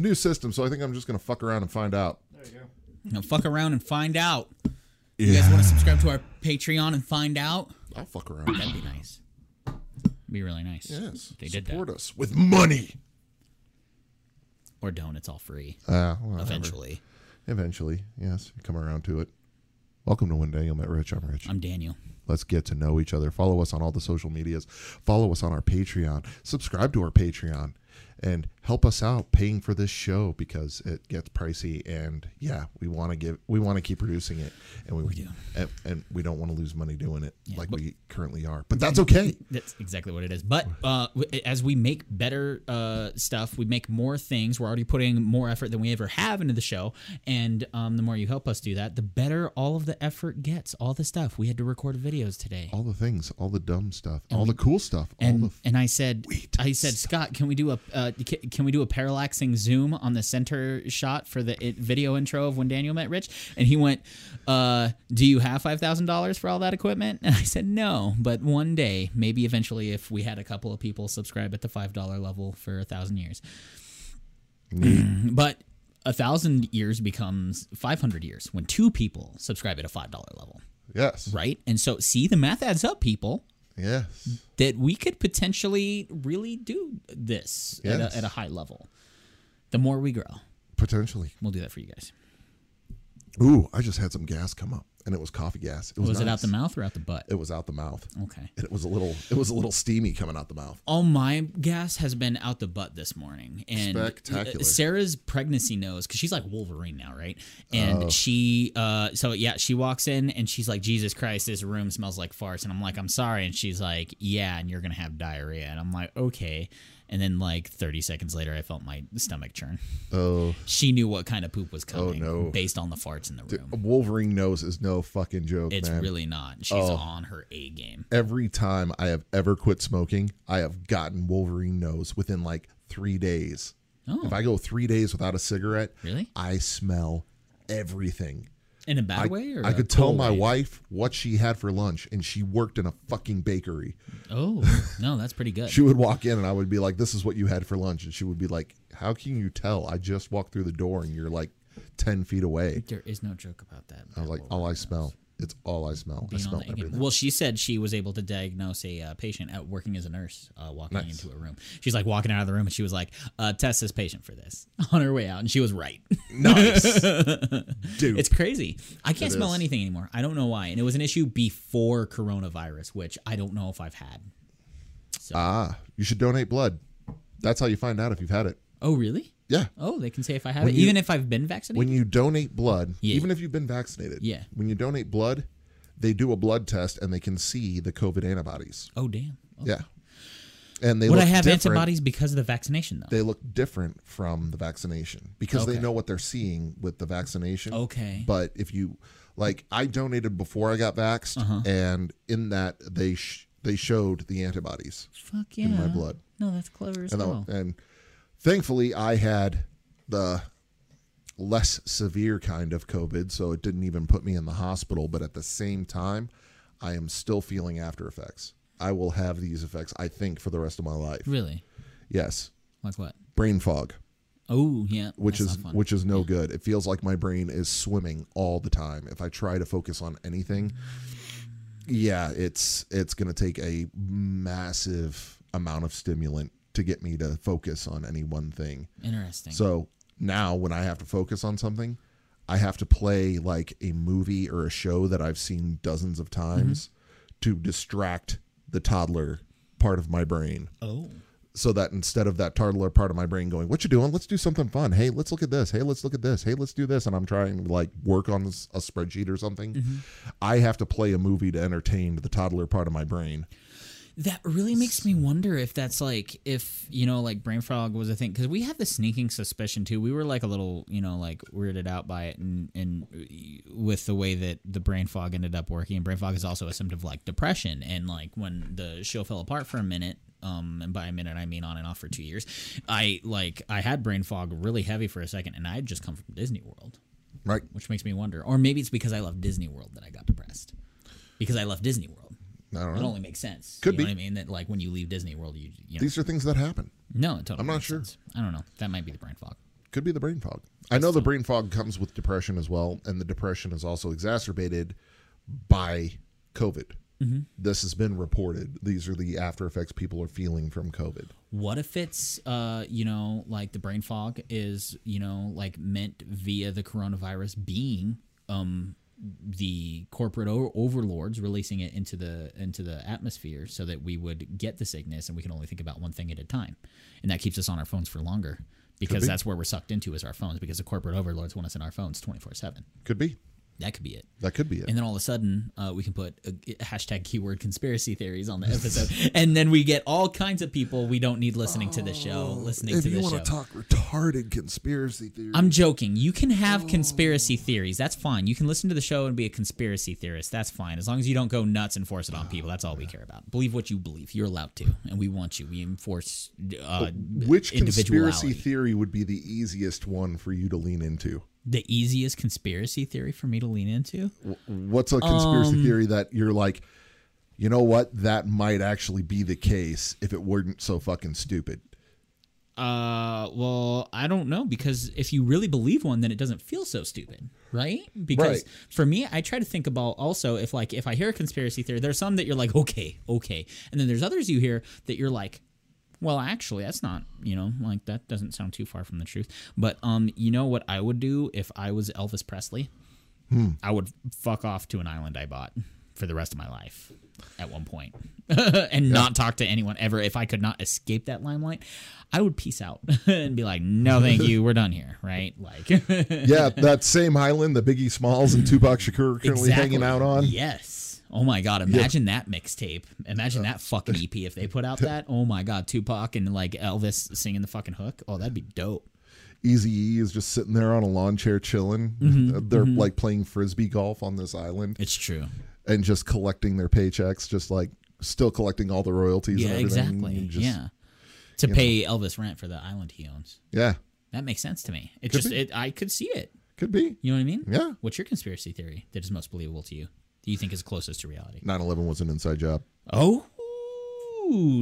a new system, so I think I'm just gonna fuck around and find out. There you go. Now fuck around and find out. You guys want to subscribe to our Patreon and find out? I'll fuck around. That'd be nice. Be really nice. Yes, they did support that. us with money. Or don't. It's all free. Uh, whatever. Eventually. Eventually, yes, come around to it. Welcome to When Daniel Met Rich. I'm Rich. I'm Daniel. Let's get to know each other. Follow us on all the social medias. Follow us on our Patreon. Subscribe to our Patreon and help us out paying for this show because it gets pricey and yeah, we want to give we want to keep producing it and we, We and, and we don't want to lose money doing it Yeah, like we currently are. But that's okay. That's exactly what it is. But uh, as we make better uh, stuff, we make more things. We're already putting more effort than we ever have into the show, and um, the more you help us do that, the better all of the effort gets. All the stuff we had to record videos today, All the things, all the dumb stuff, all the cool stuff, all and the and I said, I said, Scott, can we do a uh, can we do a parallaxing zoom on the center shot for the it, video intro of when Daniel met Rich? And he went, uh, "Do you have five thousand dollars for all that equipment?" And I said, "No, but one day, maybe eventually, if we had a couple of people subscribe at the five dollar level for a thousand years, but." A thousand years becomes 500 years when two people subscribe at a $5 level, yes. right? And so, see, the math adds up, people Yes. that we could potentially really do this at, a, at a high level. The more we grow, Potentially. we'll do that for you guys. Ooh, I just had some gas come up and it was coffee gas. It was, Was, it out the mouth or out the butt? It was out the mouth. Okay. And it was a little it was a little steamy coming out the mouth. All my gas has been out the butt this morning, and Spectacular. Sarah's pregnancy nose because she's like Wolverine now, right? And Oh. she, uh, so yeah, she walks in and she's like, "Jesus Christ, this room smells like farts," and I'm like, "I'm sorry," and she's like, "Yeah, and you're gonna have diarrhea," and I'm like, "Okay," and then like 30 seconds later, I felt my stomach churn. Oh, She knew what kind of poop was oh, coming oh, no. based on the farts in the room. a Wolverine nose is no fucking joke, It's man. really not. She's Oh. on her A game. Every time I have ever quit smoking, I have gotten Wolverine nose within like three days. Oh, If I go three days without a cigarette, really? I smell everything. In a bad I, way, or I could tell my way? wife what she had for lunch, and she worked in a fucking bakery. Oh no, that's pretty good. She would walk in, and I would be like, "This is what you had for lunch," and she would be like, "How can you tell? I just walked through the door, and you're like ten feet away." there is no joke about that. I was like, "All I smell, it's all I smell. I smell everything." Well, she said she was able to diagnose a uh, patient at working as a nurse, uh, walking Nice. into a room. She's like walking out of the room, and she was like, uh, "Test this patient for this" on her way out, and she was right. Nice, dude. it's crazy. I can't It smell is. anything anymore. I don't know why, and it was an issue before coronavirus, which I don't know if I've had. So, ah, you should donate blood. That's how you find out if you've had it. oh really? Yeah, Oh, they can say if I have When it, you- even if I've been vaccinated. when you donate blood, Yeah. even if you've been vaccinated, Yeah. when you donate blood, they do a blood test and they can see the COVID antibodies. oh damn. Oh. Yeah, and they Would I have antibodies because of the vaccination though? They look different from the vaccination because they know what they're seeing with the vaccination. okay. But if you like, I donated before I got vaxxed, Uh-huh. and in that they sh- they showed the antibodies Fuck yeah. in my blood, No, that's clever as and, the- and thankfully I had the less severe kind of COVID, so it didn't even put me in the hospital. But at the same time, I am still feeling after effects. I will have these effects, I think, for the rest of my life. Really? Yes, Like what? brain fog. Oh yeah. which is which is no good. It feels like my brain is swimming all the time. If I try to focus on anything, yeah, it's it's going to take a massive amount of stimulant to get me to focus on any one thing. interesting. So now when I have to focus on something, I have to play like a movie or a show that I've seen dozens of times to distract the toddler part of my brain oh. so that instead of that toddler part of my brain going, "What you doing? Let's do something fun. Hey, let's look at this. Hey, let's look at this. Hey, let's do this," and I'm trying to like work on a spreadsheet or something, Mm-hmm. I have to play a movie to entertain the toddler part of my brain. That really makes me wonder if that's like if you know like brain fog was a thing because we have the sneaking suspicion too. We were like a little you know like weirded out by it and and with the way that the brain fog ended up working. And brain fog is also a symptom of like depression. And like when the show fell apart for a minute, um, and by a minute I mean on and off for two years, I like I had brain fog really heavy for a second, and I had just come from Disney World. Right? which makes me wonder. Or maybe it's because I love Disney World that I got depressed. Because I love Disney World. I don't It know. only makes sense. Could you be. know what I mean? That like when you leave Disney World, you, you know, These are things that happen. no, it totally I'm not sure. sense. I don't know. That might be the brain fog. Could be the brain fog. I know the brain fog comes with depression as well, and the depression is also exacerbated by COVID. Mm-hmm. This has been reported. These are the after effects people are feeling from COVID. What if it's, uh, you know, like the brain fog is, you know, like meant via the coronavirus being, um, the corporate o- overlords releasing it into the into the atmosphere so that we would get the sickness and we can only think about one thing at a time, and that keeps us on our phones for longer because be. that's where we're sucked into is our phones because the corporate overlords want us in our phones twenty four seven. Could be. That could be it. That could be it. And then all of a sudden, uh, we can put a, a hashtag keyword conspiracy theories on the episode, and then we get all kinds of people we don't need listening to the show, listening if to you want to talk retarded conspiracy theories, I'm joking. You can have conspiracy theories. That's fine. You can listen to the show and be a conspiracy theorist. That's fine. As long as you don't go nuts and force it on people. That's all we care about. Believe what you believe. You're allowed to, and we want you. We enforce uh, which conspiracy theory would be the easiest one for you to lean into? The easiest conspiracy theory for me to lean into? What's a conspiracy Um, theory that you're like, you know what, that might actually be the case if it weren't so fucking stupid? Uh, well, I don't know because if you really believe one, then it doesn't feel so stupid, right? Because Right. for me, I try to think about also if like if I hear a conspiracy theory, there's some that you're like, okay, okay, and then there's others you hear that you're like, well, actually, that's not, you know, like that doesn't sound too far from the truth. But um, you know what I would do if I was Elvis Presley? I would fuck off to an island I bought for the rest of my life at one point and not talk to anyone ever. If I could not escape that limelight, I would peace out and be like, no, thank you. We're done here. Right. Like, Yeah, that same island that Biggie Smalls and Tupac Shakur are currently hanging out on. Yes. Oh my God. Imagine that mixtape. Imagine that fucking EP if they put out that. Oh my God. Tupac and like Elvis singing the fucking hook. Oh, that'd be dope. Easy E is just sitting there on a lawn chair chilling. Mm-hmm, They're like playing frisbee golf on this island It's true. and just collecting their paychecks, just like still collecting all the royalties. Yeah, and everything, exactly. just- yeah. To pay Elvis rent for the island he owns. yeah, That makes sense to me. It Could just it I could see it. could be. You know what I mean? Yeah, What's your conspiracy theory that is most believable to you? Do you think is closest to reality? 9/11 was an inside job. Oh,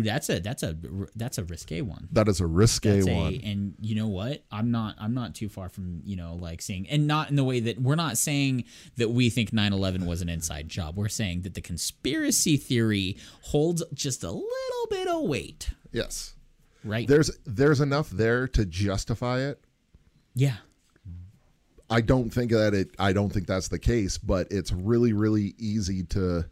that's a that's a that's a risque one. That is a risque That's one. a, and you know what? I'm not I'm not too far from you know like seeing and not in the way that we're not saying that we think 9/11 was an inside job. We're saying that the conspiracy theory holds just a little bit of weight, yes, right? there's there's enough there to justify it. yeah. I don't think that it. I don't think that's the case, but it's really, really easy to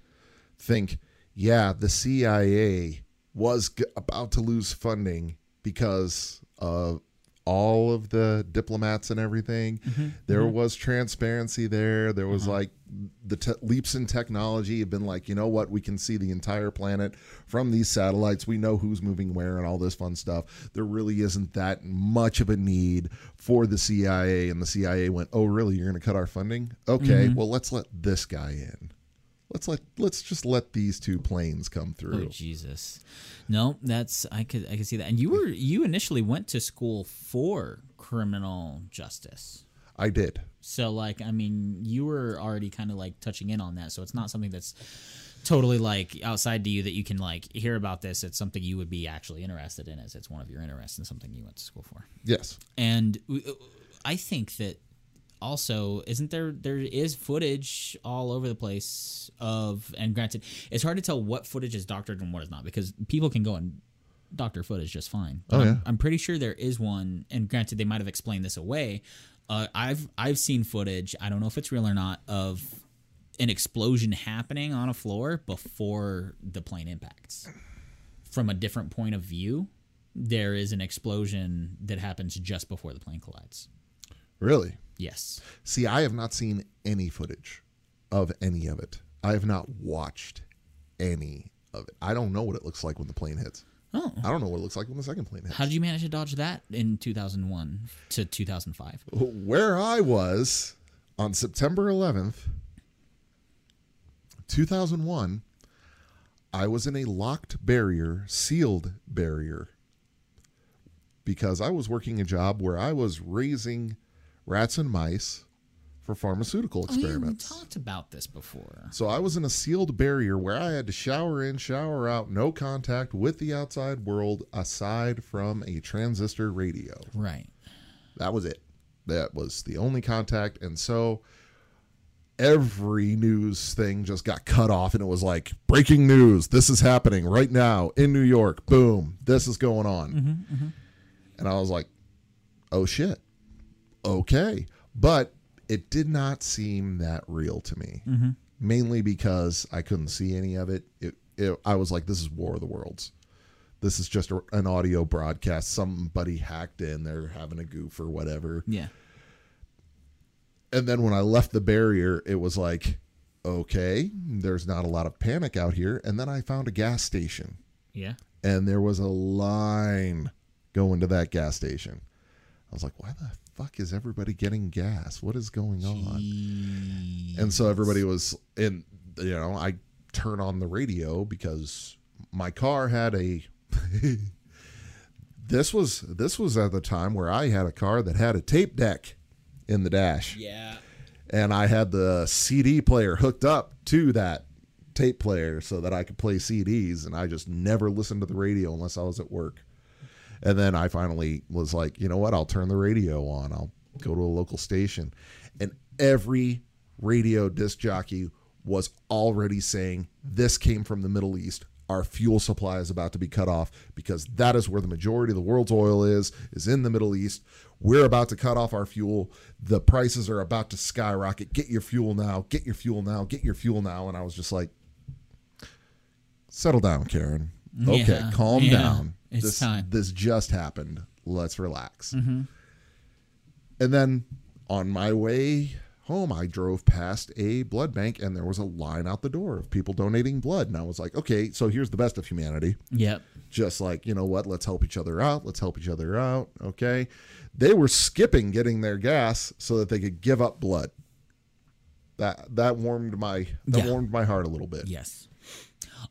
think. Yeah, the CIA was g- about to lose funding because of all of the diplomats and everything. Mm-hmm. Mm-hmm. There was transparency there. There was uh-huh. like the te- leaps in technology have been like, you know what? We can see the entire planet from these satellites. We know who's moving where and all this fun stuff. There really isn't that much of a need for the CIA. And the CIA went, oh, really? You're going to cut our funding? Okay, mm-hmm. well, let's let this guy in. Let's let let's just let these two planes come through. Oh. Jesus, no, that's I could I could see that. And you were you initially went to school for criminal justice. I did. So like I mean you were already kind of like touching in on that. So it's not something that's totally like outside to you that you can like hear about this. It's something you would be actually interested in as it's one of your interests and something you went to school for. Yes. And uh, I think that also isn't there there is footage all over the place of and granted it's hard to tell what footage is doctored and what is not because people can go and doctor footage just fine. But Oh, I'm, yeah. I'm pretty sure there is one and granted they might have explained this away. Uh, I've I've seen footage, I don't know if it's real or not, of an explosion happening on a floor before the plane impacts. From a different point of view, there is an explosion that happens just before the plane collides. Really? Yes. See, I have not seen any footage of any of it. I have not watched any of it. I don't know what it looks like when the plane hits. Oh. I don't know what it looks like when the second plane hits. How did you manage to dodge that in 2001 to 2005? Where I was on September 11th, 2001, I was in a locked barrier, sealed barrier, because I was working a job where I was raising rats and mice for pharmaceutical Oh, yeah, we talked about this before. So I was in a sealed barrier where I had to shower in, shower out, no contact with the outside world aside from a transistor radio. Right. That was it. That was the only contact. And so every news thing just got cut off and it was like breaking news. This is happening right now in New York. Boom. This is going on. Mm-hmm, mm-hmm. And I was like, oh shit. Okay. But it did not seem that real to me. Mm-hmm. Mainly because I couldn't see any of it. It, it. I was like, this is War of the Worlds. This is just a, an audio broadcast. Somebody hacked in. They're having a goof or whatever. Yeah. And then when I left the barrier, it was like, okay, there's not a lot of panic out here. And then I found a gas station, Yeah. and there was a line going to that gas station. I was like, why the fuck is everybody getting gas? What is going on? And so everybody was in, you know, I turn on the radio because my car had a. this was this was at the time where I had a car that had a tape deck in the dash Yeah. and I had the CD player hooked up to that tape player so that I could play CDs and I just never listened to the radio unless I was at work. And then I finally was like, you know what? I'll turn the radio on. I'll go to a local station. And every radio disc jockey was already saying this came from the Middle East. Our fuel supply is about to be cut off because that is where the majority of the world's oil is, is in the Middle East. We're about to cut off our fuel. The prices are about to skyrocket. Get your fuel now. Get your fuel now. Get your fuel now. And I was just like, settle down, Karen. Okay, Yeah, calm yeah. down. It's this, time. Mm-hmm. This just happened. Let's relax. And then on my way home, I drove past a blood bank and there was a line out the door of people donating blood. And I was like, okay, so here's the best of humanity. Yep. Just like, you know what? Let's help each other out. Let's help each other out. Okay. They were skipping getting their gas so that they could give up blood. That that warmed my that Yeah. warmed my heart a little bit. Yes.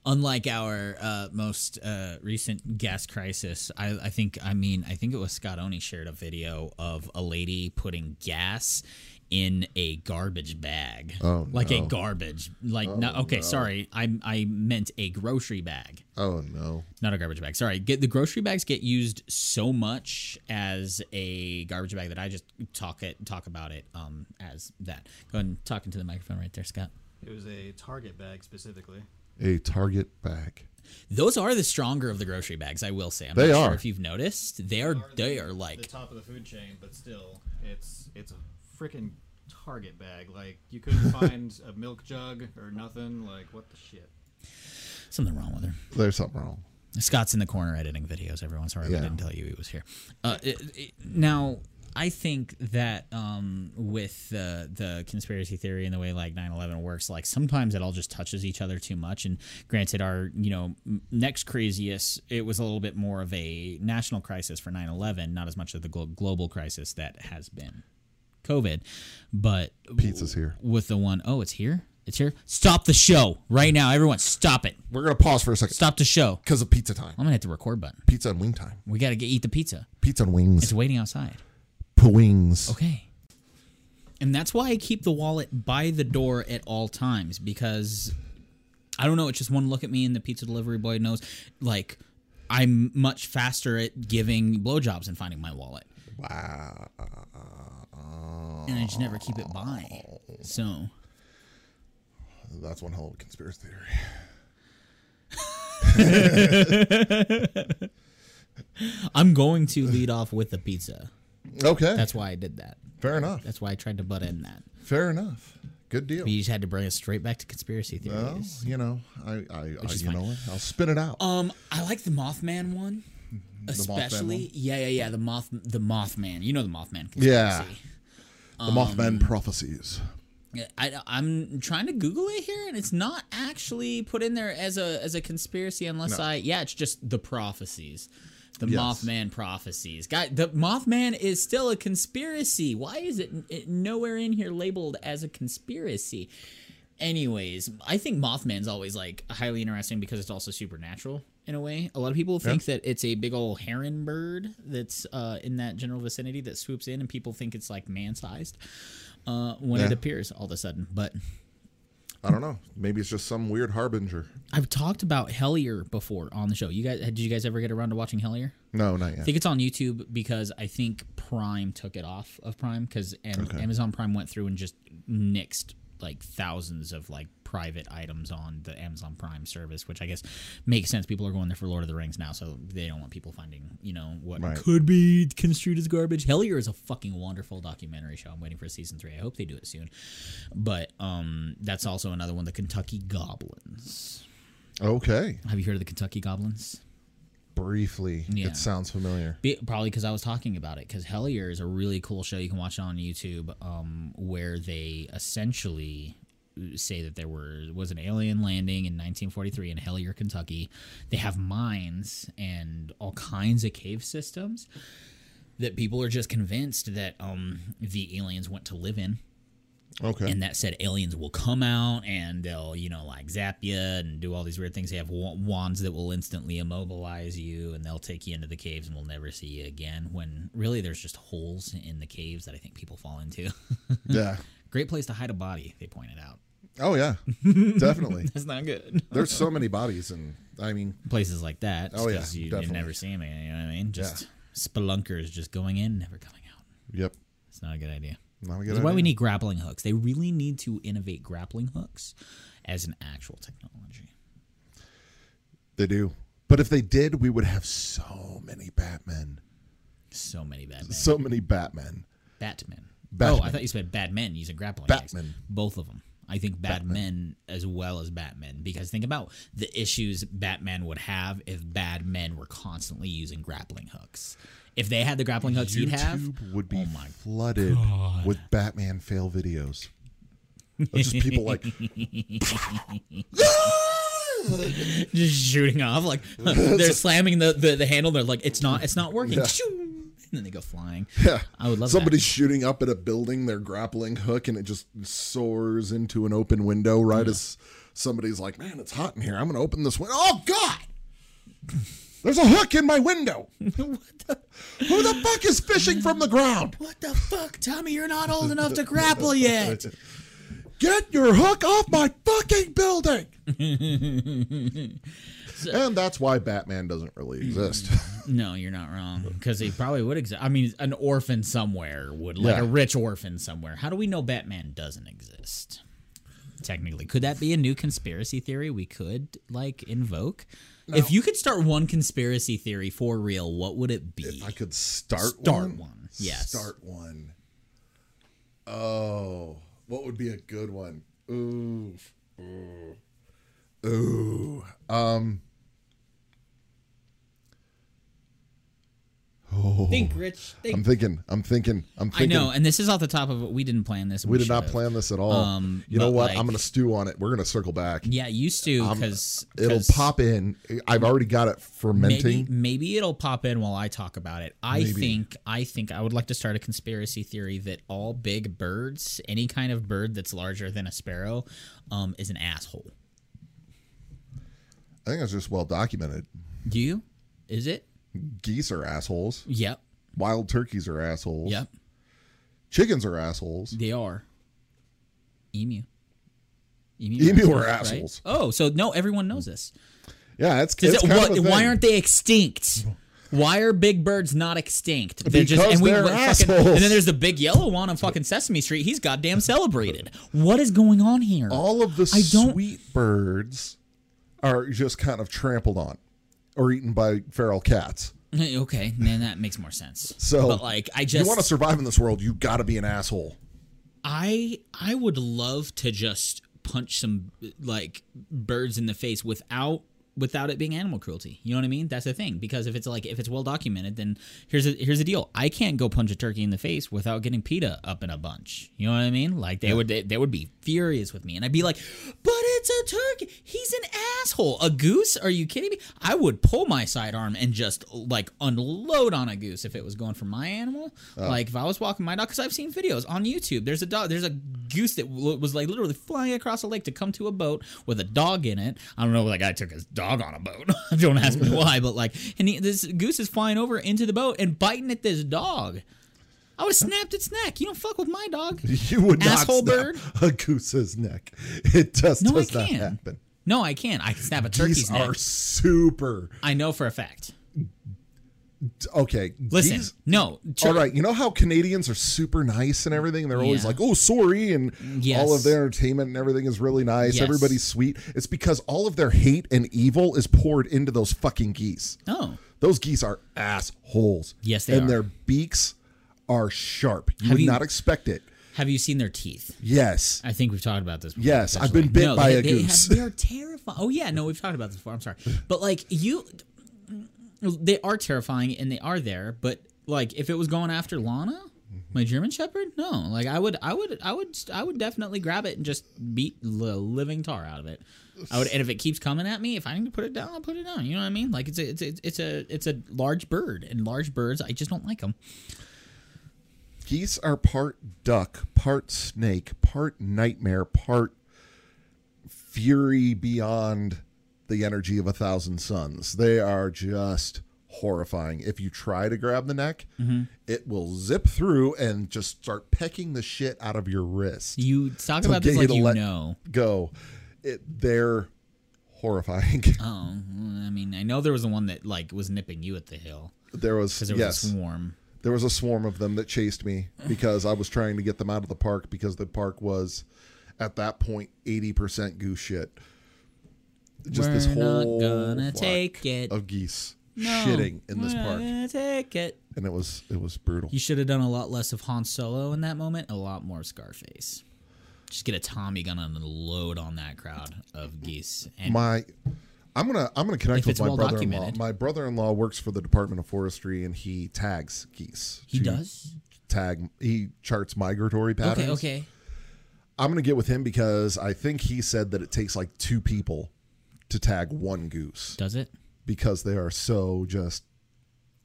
Unlike our uh, most uh, recent gas crisis, I, I think I mean I think it was Scott Oni shared a video of a lady putting gas in a garbage bag. Oh, like a garbage, like no, okay, sorry, I I meant a grocery bag, Oh no. not a garbage bag. Sorry, get the grocery bags get used so much as a garbage bag that I just talk it talk about it um as that. Go ahead and talk into the microphone right there, Scott. It was a Target bag specifically. A Target bag. Those are the stronger of the grocery bags, I will say. I'm They not are. sure if you've noticed. They are they are like the top of the food chain, but still, it's it's a freaking Target bag. Like you couldn't find a milk jug or nothing. Like what the shit? something wrong with her. There's something wrong. Scott's in the corner editing videos. Everyone, sorry Yeah. we didn't tell you he was here. Uh, it, it- now, I think that um, with the the conspiracy theory and the way like 9/11 works, like sometimes it all just touches each other too much. And granted, our you know next craziest, it was a little bit more of a national crisis for 9/11, not as much of the glo- global crisis that has been COVID. But Pizza's here. with the one, oh, it's here. It's here. Stop the show right now, everyone. Stop it. We're gonna pause for a second Stop the show. because of pizza time. I'm gonna hit the record button. Pizza and wing time. We gotta get eat the pizza. Pizza and wings. It's waiting outside. Wings. Okay. And that's why I keep the wallet by the door at all times because I don't know. It's just one look at me and the pizza delivery boy knows. Like I'm much faster at giving blowjobs and finding my wallet, Wow. and I just never keep it by. So That's one hell of a conspiracy theory. I'm going to lead off with the pizza. Okay. That's why I did that. fair enough. That's why I tried to butt in that. Fair enough. Good deal. You just had to bring us straight back to conspiracy Well, theories. you know, I, I, I you fine. know what? I'll spin it out. Um, I like the Mothman one, Mothman especially. one? Yeah, yeah, yeah. The moth, the Mothman. You know the Mothman. Yeah. Conspiracy. the Mothman prophecies. I, I'm trying to Google it here, and it's not actually put in there as a as a conspiracy, unless I. Yeah, it's just the prophecies. The Yes. Mothman prophecies. Guy, the Mothman is still a conspiracy. Why is it, it nowhere in here labeled as a conspiracy? Anyways, I think Mothman's always like highly interesting because it's also supernatural in a way. A lot of people think that it's a big old heron bird that's uh, in that general vicinity that swoops in, and people think it's like man sized. uh, when Yeah. it appears all of a sudden. But I don't know. Maybe it's just some weird harbinger. I've talked about Hellier before on the show. You guys, did you guys ever get around to watching Hellier? No, not yet. I think it's on YouTube because I think Prime took it off of Prime because Okay. Amazon Prime went through and just nixed like thousands of like private items on the Amazon Prime service, which I guess makes sense. People are going there for Lord of the Rings now, so they don't want people finding you know what Right. could be construed as garbage. Hellier is a fucking wonderful documentary show. I'm waiting for season three. I hope they do it soon. But um, that's also another one, the Kentucky Goblins. Okay. Have you heard of the Kentucky Goblins? Briefly, Yeah. it sounds familiar. Be, probably because I was talking about it. Because Hellier is a really cool show. You can watch it on YouTube, um, where they essentially say that there were was an alien landing in 1943 in Hellier, Kentucky. They have mines and all kinds of cave systems that people are just convinced that um, the aliens went to live in Okay. and that said aliens will come out and they'll you know like zap you and do all these weird things they have wands that will instantly immobilize you and they'll take you into the caves and we'll never see you again when really there's just holes in the caves that i think people fall into yeah. great place to hide a body they pointed out Oh yeah. Definitely. that's not good There's so many bodies, and I mean, places like that Oh, yeah, you, you never see them you know what i mean just spelunkers just going in never coming out yep. it's not a good idea Not a good That's why we need grappling hooks. They really need to innovate grappling hooks as an actual technology. They do. But if they did, we would have so many Batmen. So many Batman. So many Batmen. Batman. Batman. Oh, I thought you said bad men using grappling Batman. Both of them. I think bad men as well as Batman. Because think about the issues Batman would have if bad men were constantly using grappling hooks. If they had the grappling hooks he'd have, YouTube would be Oh my flooded with Batman fail videos. It's just people like, just shooting off like they're slamming the, the, the handle. They're like, it's not, it's not working. Yeah. Then they go flying. yeah, I would love somebody's shooting up at a building, their grappling hook, and it just soars into an open window right as somebody's like, "Man, it's hot in here. I'm going to open this window." Oh God! There's a hook in my window. the? Who the fuck is fishing from the ground? What the fuck, Tommy? You're not old enough to grapple yet. Get your hook off my fucking building. and that's why Batman doesn't really mm. exist. No, you're not wrong. Because he probably would exist. I mean, an orphan somewhere would, like Yeah. a rich orphan somewhere. How do we know Batman doesn't exist? Technically, could that be a new conspiracy theory we could like invoke? If you could start one conspiracy theory for real, what would it be? If I could start, Start one, one, yes. Start one. Oh, what would be a good one? Ooh, ooh, ooh. Um. Oh, Think, Rich. Think. I'm thinking. I'm thinking. I'm I know, and this is off the top of it. We didn't plan this. we did not should've. plan this at all. Um, you know what? like- I'm going to stew on it. We're going to circle back. Yeah, you stew because It'll pop in. I've already got it fermenting. Maybe maybe it'll pop in while I talk about it. I Maybe. think I think I would like to start a conspiracy theory that all big birds, any kind of bird that's larger than a sparrow, um, is an asshole. I think it's just well documented. Do you? Is it? Geese are assholes. Yep. Wild turkeys are assholes. Yep. Chickens are assholes. They are. Emu. Emu are right? assholes. Oh, so no, everyone knows this. Yeah, it's, Does it- kind what- of a why aren't they extinct? Why are big birds not extinct? They're Because they're fucking- assholes. and then there's the big yellow one on fucking Sesame Street. He's goddamn celebrated. What is going on here? all of the I don't- sweet birds are just kind of trampled on or eaten by feral cats. Okay, man, that makes more sense. So, but like, I just you want to survive in this world, you got to be an asshole. I I would love to just punch some like birds in the face without without it being animal cruelty. You know what I mean? That's the thing because if it's like if it's well documented, then here's a here's the deal. I can't go punch a turkey in the face without getting PETA up in a bunch. You know what I mean? Like they would they, they would be furious with me, and I'd be like, "But it's a turkey. He's an asshole. A goose? Are you kidding me? I would pull my sidearm and just like unload on a goose if it was going for my animal. Oh. Like if I was walking my dog, because I've seen videos on YouTube. There's a dog. There's a goose that was like literally flying across a lake to come to a boat with a dog in it. I don't know. Like I took his dog on a boat. don't ask me why, but like, and he, this goose is flying over into the boat and biting at this dog. I would have snapped its neck. You don't fuck with my dog. You would not Asshole snap bird. a goose's neck. It just No, I does not happen. No, I can't. I can snap a turkey's Geese neck. are super I know for a fact. Okay. Listen, geese- no. all right, you know how Canadians are super nice and everything. They're always Yeah. like, "Oh, sorry," and Yes. all of their entertainment and everything is really nice. Yes. Everybody's sweet. It's because all of their hate and evil is poured into those fucking geese. Oh, Those geese are assholes. Yes, they and are. their beaks are sharp. You Have would you- not expect it. have you seen their teeth? Yes. I think we've talked about this. Before, Yes, I've been bit by they, a they have- goose. they are terrifying. Oh yeah, no, we've talked about this before. I'm sorry, but like you, they are terrifying and they are there. But like, if it was going after Lana, my mm-hmm. German Shepherd, no, like I would, I would, I would, I would definitely grab it and just beat the living tar out of it. I would, and if it keeps coming at me, if I need to put it down, I'll put it down. You know what I mean? Like it's a, it's a, it's a, it's a large bird, and large birds, I just don't like them. Geese are part duck, part snake, part nightmare, part fury beyond the energy of a thousand suns. They are just horrifying. If you try to grab the neck, Mm-hmm. it will zip through and just start pecking the shit out of your wrist. You talk about this like you let know. go. It, they're horrifying. Oh, I mean, I know there was the one that like was nipping you at the hill There was because there was yes, a swarm. there was a swarm of them that chased me because I was trying to get them out of the park because the park was at that point 80% goose shit. Just this We're not whole gonna take it. of geese No, shitting in this park gonna take it. and it was it was brutal. You should have done a lot less of Han Solo in that moment, a lot more Scarface. Just get a Tommy gun and load on that crowd of geese. And My I'm to I'm to connect with my well brother-in-law. documented. My brother-in-law works for the Department of Forestry and he tags geese. he does. tag he charts migratory patterns. Okay, okay. I'm to get with him because I think he said that it takes like two people to tag one goose Does it? because they are so just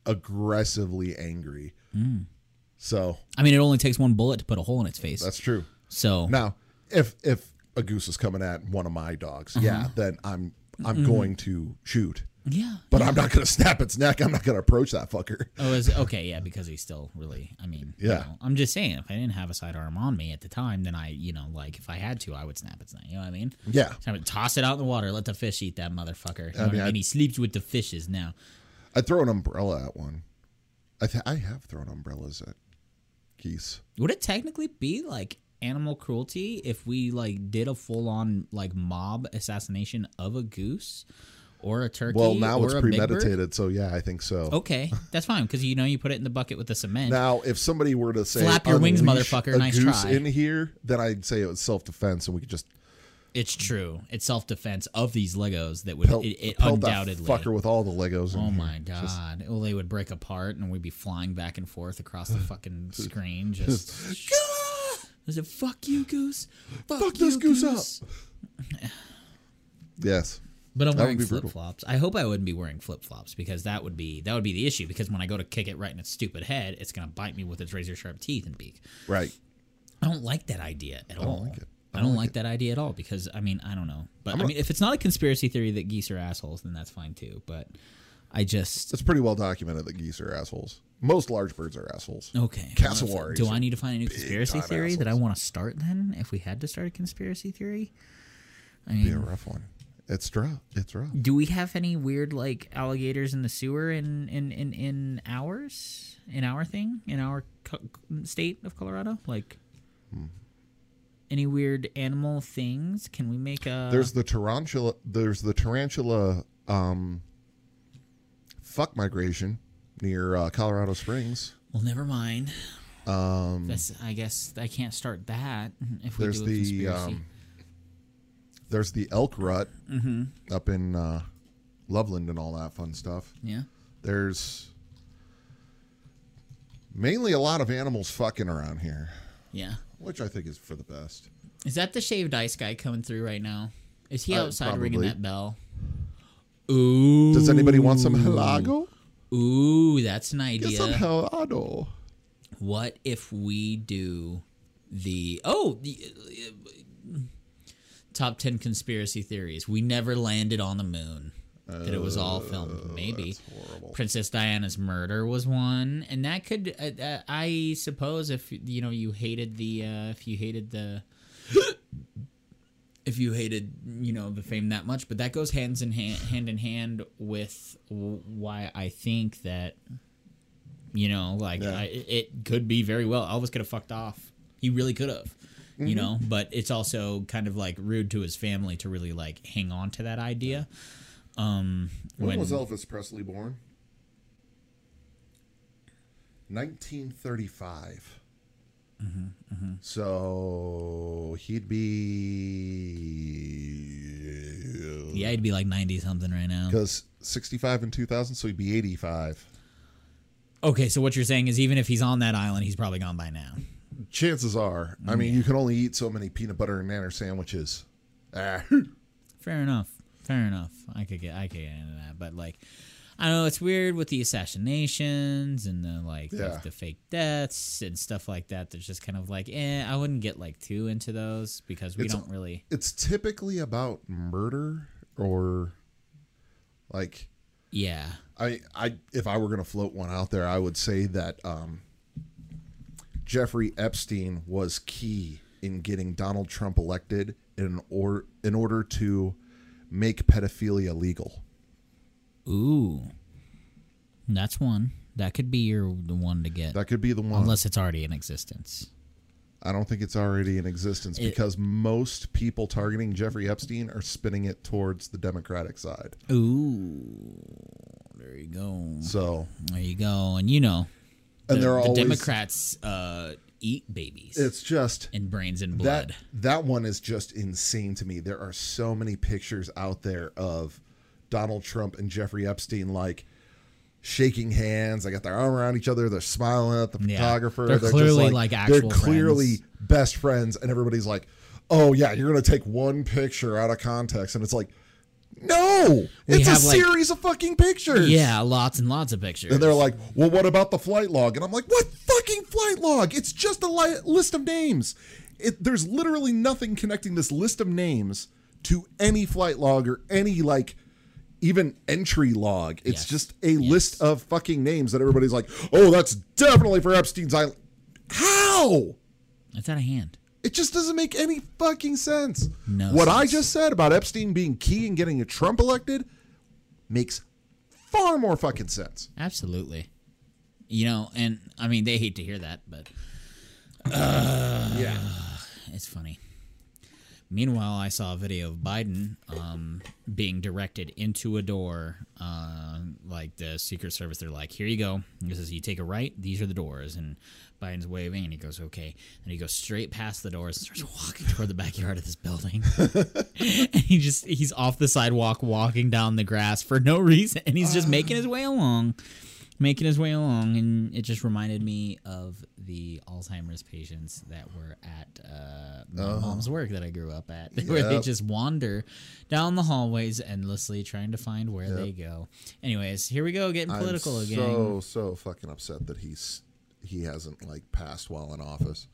aggressively angry. Mm. So I mean, it only takes one bullet to put a hole in its face. that's true. so Now, if if a goose is coming at one of my dogs, Uh-huh. yeah, then I'm I'm Mm-hmm. going to shoot. Yeah. But I'm not going to snap its neck. I'm not going to approach that fucker. Oh, is okay, yeah, because he's still really. I mean, you Yeah. know, I'm just saying, if I didn't have a sidearm on me at the time, then I, you know, like if I had to, I would snap its neck. You know what I mean? Yeah. I would toss it out in the water, let the fish eat that motherfucker. You I mean, mean? He sleeps with the fishes now. I'd throw an umbrella at one. I th- I have thrown umbrellas at geese. Would it technically be like animal cruelty if we like did a full on like mob assassination of a goose or a turkey? Well, now it's premeditated, so yeah, I think so. Okay, that's fine because you know you put it in the bucket with the cement. Now, if somebody were to say Flap your wings, motherfucker," a nice goose try. in here, then I'd say it was self defense, and we could just it's true. It's self defense of these Legos that would pelt, it, it pelt undoubtedly. fucker with all the Legos. in Oh my god! well, they would break apart, and we'd be flying back and forth across the fucking screen. Just, I said, "Fuck you, goose! Fuck, Fuck you, this goose up." Yes, But I'm That wearing flip flops. I hope I wouldn't be wearing flip flops because that would be that would be the issue. Because when I go to kick it right in its stupid head, it's gonna bite me with its razor sharp teeth and beak. right. I don't like that idea at all. like it. I don't like that idea at all because I mean I don't know, but I mean if it's not a conspiracy theory that geese are assholes, then that's fine too. But I just It's pretty well documented that geese are assholes. Most large birds are assholes. okay. Cassowaries Do I need to find a new conspiracy theory that I want to start then? If we had to start a conspiracy theory, I Be a rough one. It's rough. It's rough. do we have any weird like alligators in the sewer in in in, in ours in our thing in our co- state of Colorado? Like Hmm. any weird animal things? Can we make a? There's the tarantula. There's the tarantula. Um, fuck migration near uh, Colorado Springs. well, never mind. Um, That's I guess I can't start that if we there's do a the conspiracy. um, there's the elk rut Mm-hmm. up in uh, Loveland and all that fun stuff. yeah. There's mainly a lot of animals fucking around here, Yeah. which I think is for the best. Is that the shaved ice guy coming through right now? Is he Uh, outside ringing that bell? Ooh. Does anybody want some helado? Ooh, that's an idea. Get some helado. What if we do the oh the uh, top ten conspiracy theories? We never landed on the moon. that it was all filmed. Maybe Oh, That's horrible. Princess Diana's murder was one, and that could, uh, uh, I suppose, if you know you hated the, uh, if you hated the, if you hated, you know, the fame that much, but that goes hands in hand, hand in hand with why I think that, you know, like Yeah. I, it could be very well Elvis could have fucked off. He really could have. Mm-hmm. You know, but it's also kind of like rude to his family to really like hang on to that idea. Um, When, was Elvis Presley born? 1935. Mm-hmm, So he'd be. Yeah, he'd be like ninety something right now. Because 65 in 2000, so he'd be 85. Okay, so what you're saying is even if he's on that island, he's probably gone by now. Chances are, I mean, you can only eat so many peanut butter and nanner sandwiches. Ah, Fair enough. Fair enough. I could get I could get into that, but like I don't know, it's weird with the assassinations and the like Yeah. the, the fake deaths and stuff like that. There's just kind of like, eh, I wouldn't get like too into those because we It's- don't really it's typically about murder or like Yeah. I, I if I were going to float one out there, I would say that um, Jeffrey Epstein was key in getting Donald Trump elected in or in order to make pedophilia legal. Ooh. That's one. That could be your the one to get. That could be the one. unless it's already in existence. I don't think it's already in existence It- because most people targeting Jeffrey Epstein are spinning it towards the Democratic side. Ooh. There you go. So There you go. And you know, And the, they're the always- Democrats uh, eat babies it's just and brains and that blood. that one is just insane to me. There are so many pictures out there of Donald Trump and Jeffrey Epstein like shaking hands. They got their arm around each other. They're smiling at the Yeah. photographer. They're just clearly, like, they're clearly friends. best friends, and everybody's like, "Oh yeah, you're gonna take one picture out of context," and it's like, "No, We it's a like- series of fucking pictures." Yeah, lots and lots of pictures. And they're like, well, what about the flight log? And I'm like, what fucking flight log? It's just a li- list of names. It, there's literally nothing connecting this list of names to any flight log or any, like, even entry log. It's Yes. just a list of fucking names that everybody's like, oh, that's definitely for Epstein's Island. How? it's out of hand. It just doesn't make any fucking sense. No what I just said about Epstein being key in getting a Trump elected makes far more fucking sense. Absolutely. You know, and I mean, they hate to hear that, but yeah. it's funny. Meanwhile, I saw a video of Biden um, being directed into a door. Uh, like the Secret Service, they're like, "Here you go." This is "You take a right. These are the doors." And Biden's waving, and he goes, "Okay." And he goes straight past the doors and starts walking toward the backyard of this building. and he just he's off the sidewalk, walking down the grass for no reason, and he's just making his way along making his way along, and it just reminded me of the Alzheimer's patients that were at uh, my mom's work that I grew up at, where they Uh-huh. Just wander down the hallways endlessly trying to find where they go. Anyways, here we go, getting political I'm again. So so fucking upset that he's he hasn't like passed while in office.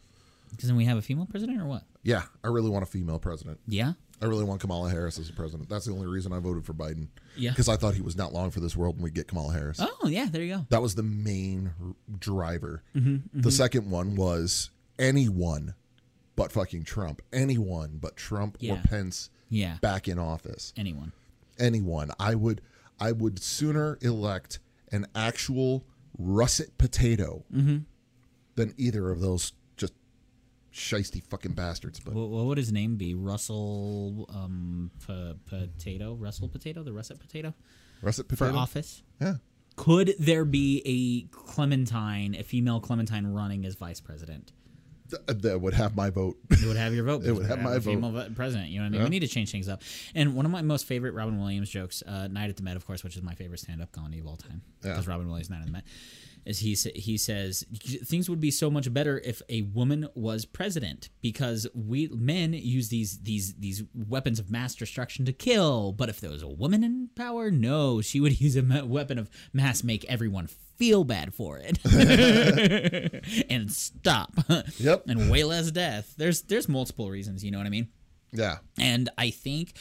Because then we have a female president, or what? Yeah, I really want a female president. Yeah, I really want Kamala Harris as a president. That's the only reason I voted for Biden. Yeah. because I thought he was not long for this world and we get Kamala Harris. Oh yeah, there you go. That was the main r- driver. Mm-hmm, The second one was anyone but fucking Trump. Anyone but Trump Yeah. or Pence Yeah, back in office. anyone. anyone. I would I would sooner elect an actual russet potato Mm-hmm. than either of those just shisty fucking bastards. But What, what would his name be? Russell um, P- Potato, Russell Potato, the russet potato russet for potato. office. Yeah. Could there be a Clementine, a female Clementine, running as vice president? Th- that would have my vote. It would have your vote. It would have my vote. female president. You know what I mean? Yeah. We need to change things up. And one of my most favorite Robin Williams jokes, uh, "Night at the Met," of course, which is my favorite stand-up comedy of all time, Yeah. because Robin Williams' "Night at the Met," is he sa- he says things would be so much better if a woman was president because we men use these these these weapons of mass destruction to kill, but if there was a woman in power, no, she would use a weapon of mass make everyone feel bad for it and stop Yep. and way less death there's there's multiple reasons you know what i mean Yeah. and I think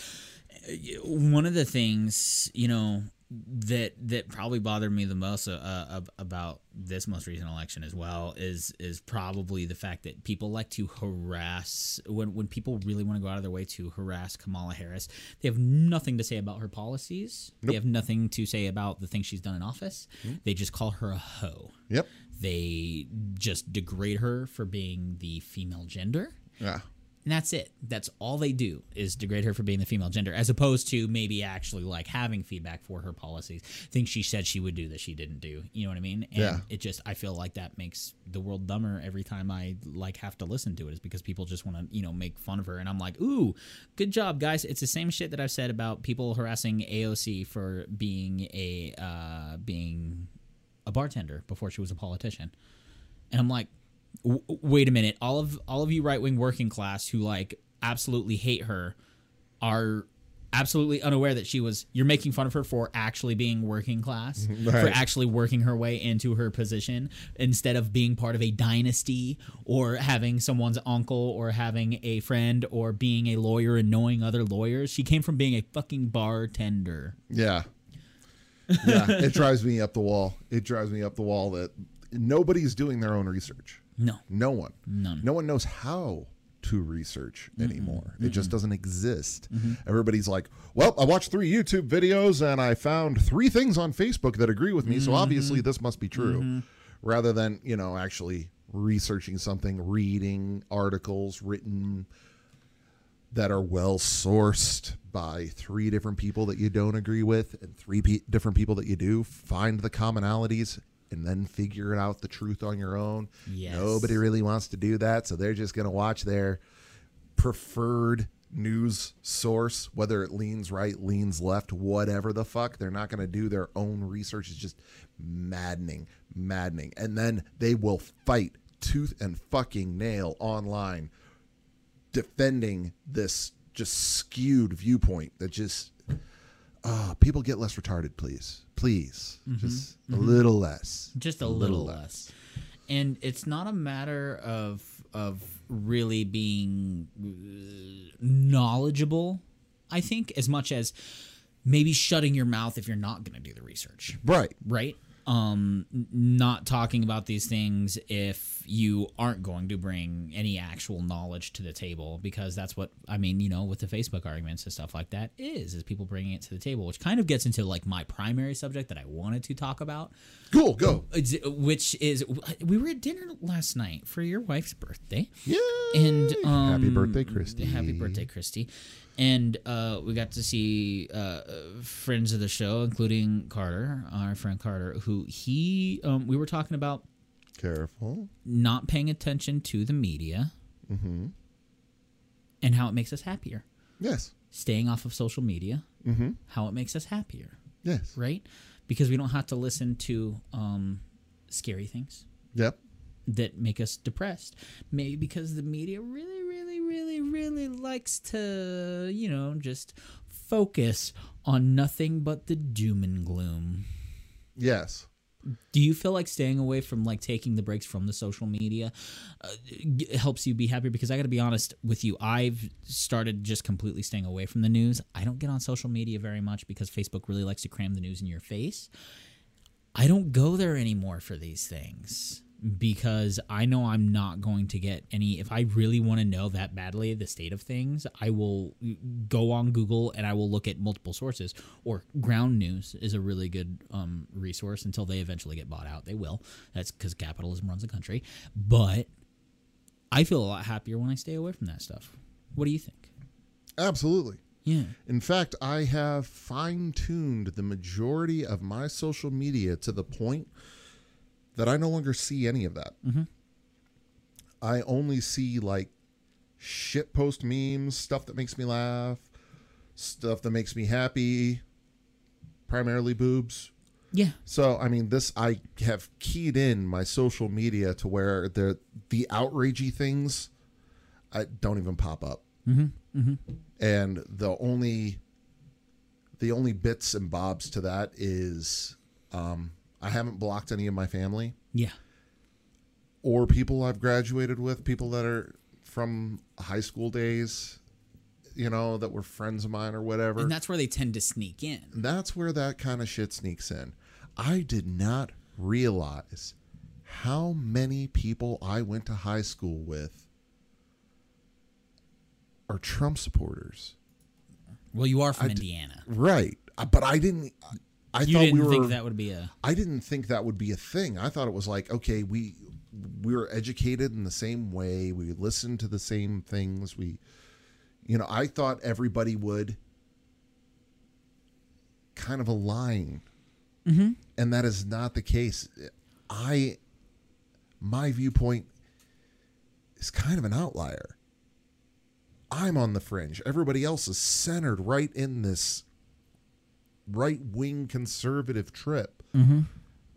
uh, one of the things you know that that probably bothered me the most uh, uh, about this most recent election as well is is probably the fact that people like to harass when when people really want to go out of their way to harass Kamala Harris. They have nothing to say about her policies. They have nothing to say about the things she's done in office. They just call her a hoe. Yep. They just degrade her for being the female gender. Yeah. And that's it. That's all they do is degrade her for being the female gender, as opposed to maybe actually like having feedback for her policies, things she said she would do that she didn't do. You know what I mean? And Yeah. it just I feel like that makes the world dumber every time I like have to listen to it, is because people just want to you know make fun of her, and I'm like, ooh, good job, guys. It's the same shit that I've said about people harassing AOC for being a uh, being a bartender before she was a politician, and I'm like w- wait a minute all of all of you right-wing working class who like absolutely hate her are absolutely unaware that she was you're making fun of her for actually being working class mm-hmm. for actually working her way into her position instead of being part of a dynasty or having someone's uncle or having a friend or being a lawyer and knowing other lawyers she came from being a fucking bartender Yeah. Yeah. it drives me up the wall. It drives me up the wall that nobody's doing their own research. No No one. None. No one knows how to research anymore. It just doesn't exist. Mm-hmm. Everybody's like, well, I watched three YouTube videos and I found three things on Facebook that agree with me, Mm-hmm. so obviously this must be true. Rather than, you know, actually researching something, reading articles written that are well sourced by three different people that you don't agree with and three pe- different people that you do. Find the commonalities and then figure out the truth on your own. Yes. Nobody really wants to do that, so they're just going to watch their preferred news source, whether it leans right, leans left, whatever the fuck. They're not going to do their own research. It's just maddening, maddening. And then they will fight tooth and fucking nail online defending this just skewed viewpoint that just uh, people get less retarded please. Please. Just a little less. Just a little, less. And it's not a matter of of really being uh, knowledgeable, I think, as much as maybe shutting your mouth if you're not going to do the research, right. Right? Um, not talking about these things if you aren't going to bring any actual knowledge to the table, because that's what I mean. You know, with the Facebook arguments and stuff like that, is is people bringing it to the table, which kind of gets into like my primary subject that I wanted to talk about, cool go. Which is we were at dinner last night for your wife's birthday. Yeah and um, happy birthday christy. happy birthday christy and uh, we got to see uh, friends of the show including carter our friend carter who he um, we were talking about careful. not paying attention to the media and how it makes us happier. Yes. Staying off of social media mm-hmm. how it makes us happier. Yes. Right? Because we don't have to listen to um, scary things. Yep that make us depressed. Maybe because the media really, really, really, really likes to, you know, just focus on nothing but the doom and gloom. yes Do you feel like staying away from like taking the breaks from the social media uh, g- helps you be happier? Because I got to be honest with you, I've started just completely staying away from the news. I don't get on social media very much because Facebook really likes to cram the news in your face. I don't go there anymore for these things because I know I'm not going to get any. If I really want to know that badly the state of things, I will go on Google and I will look at multiple sources. Or Ground News is a really good um, resource until they eventually get bought out. They will. That's because capitalism runs the country. But I feel a lot happier when I stay away from that stuff. What do you think? absolutely Yeah. in fact i have fine-tuned the majority of my social media to the point that i no longer see any of that I only see like shit post memes, stuff that makes me laugh, stuff that makes me happy, primarily boobs. Yeah. So I mean, this I have keyed in my social media to where the the outragey things I don't even pop up, mm-hmm. and the only the only bits and bobs to that is um, I haven't blocked any of my family Yeah. or people I've graduated with, people that are from high school days. you know, that were friends of mine or whatever. and that's where they tend to sneak in. that's where that kind of shit sneaks in. I did not realize how many people I went to high school with are Trump supporters. Well, you are from d- Indiana. Right. But I didn't I You thought didn't we were think that would be a I didn't think that would be a thing. I thought it was like, okay, we we were educated in the same way. We listened to the same things. We, you know, I thought everybody would kind of align, mm-hmm. and that is not the case. I, my viewpoint is kind of an outlier. I'm on the fringe. Everybody else is centered right in this right wing conservative trip. Mm-hmm.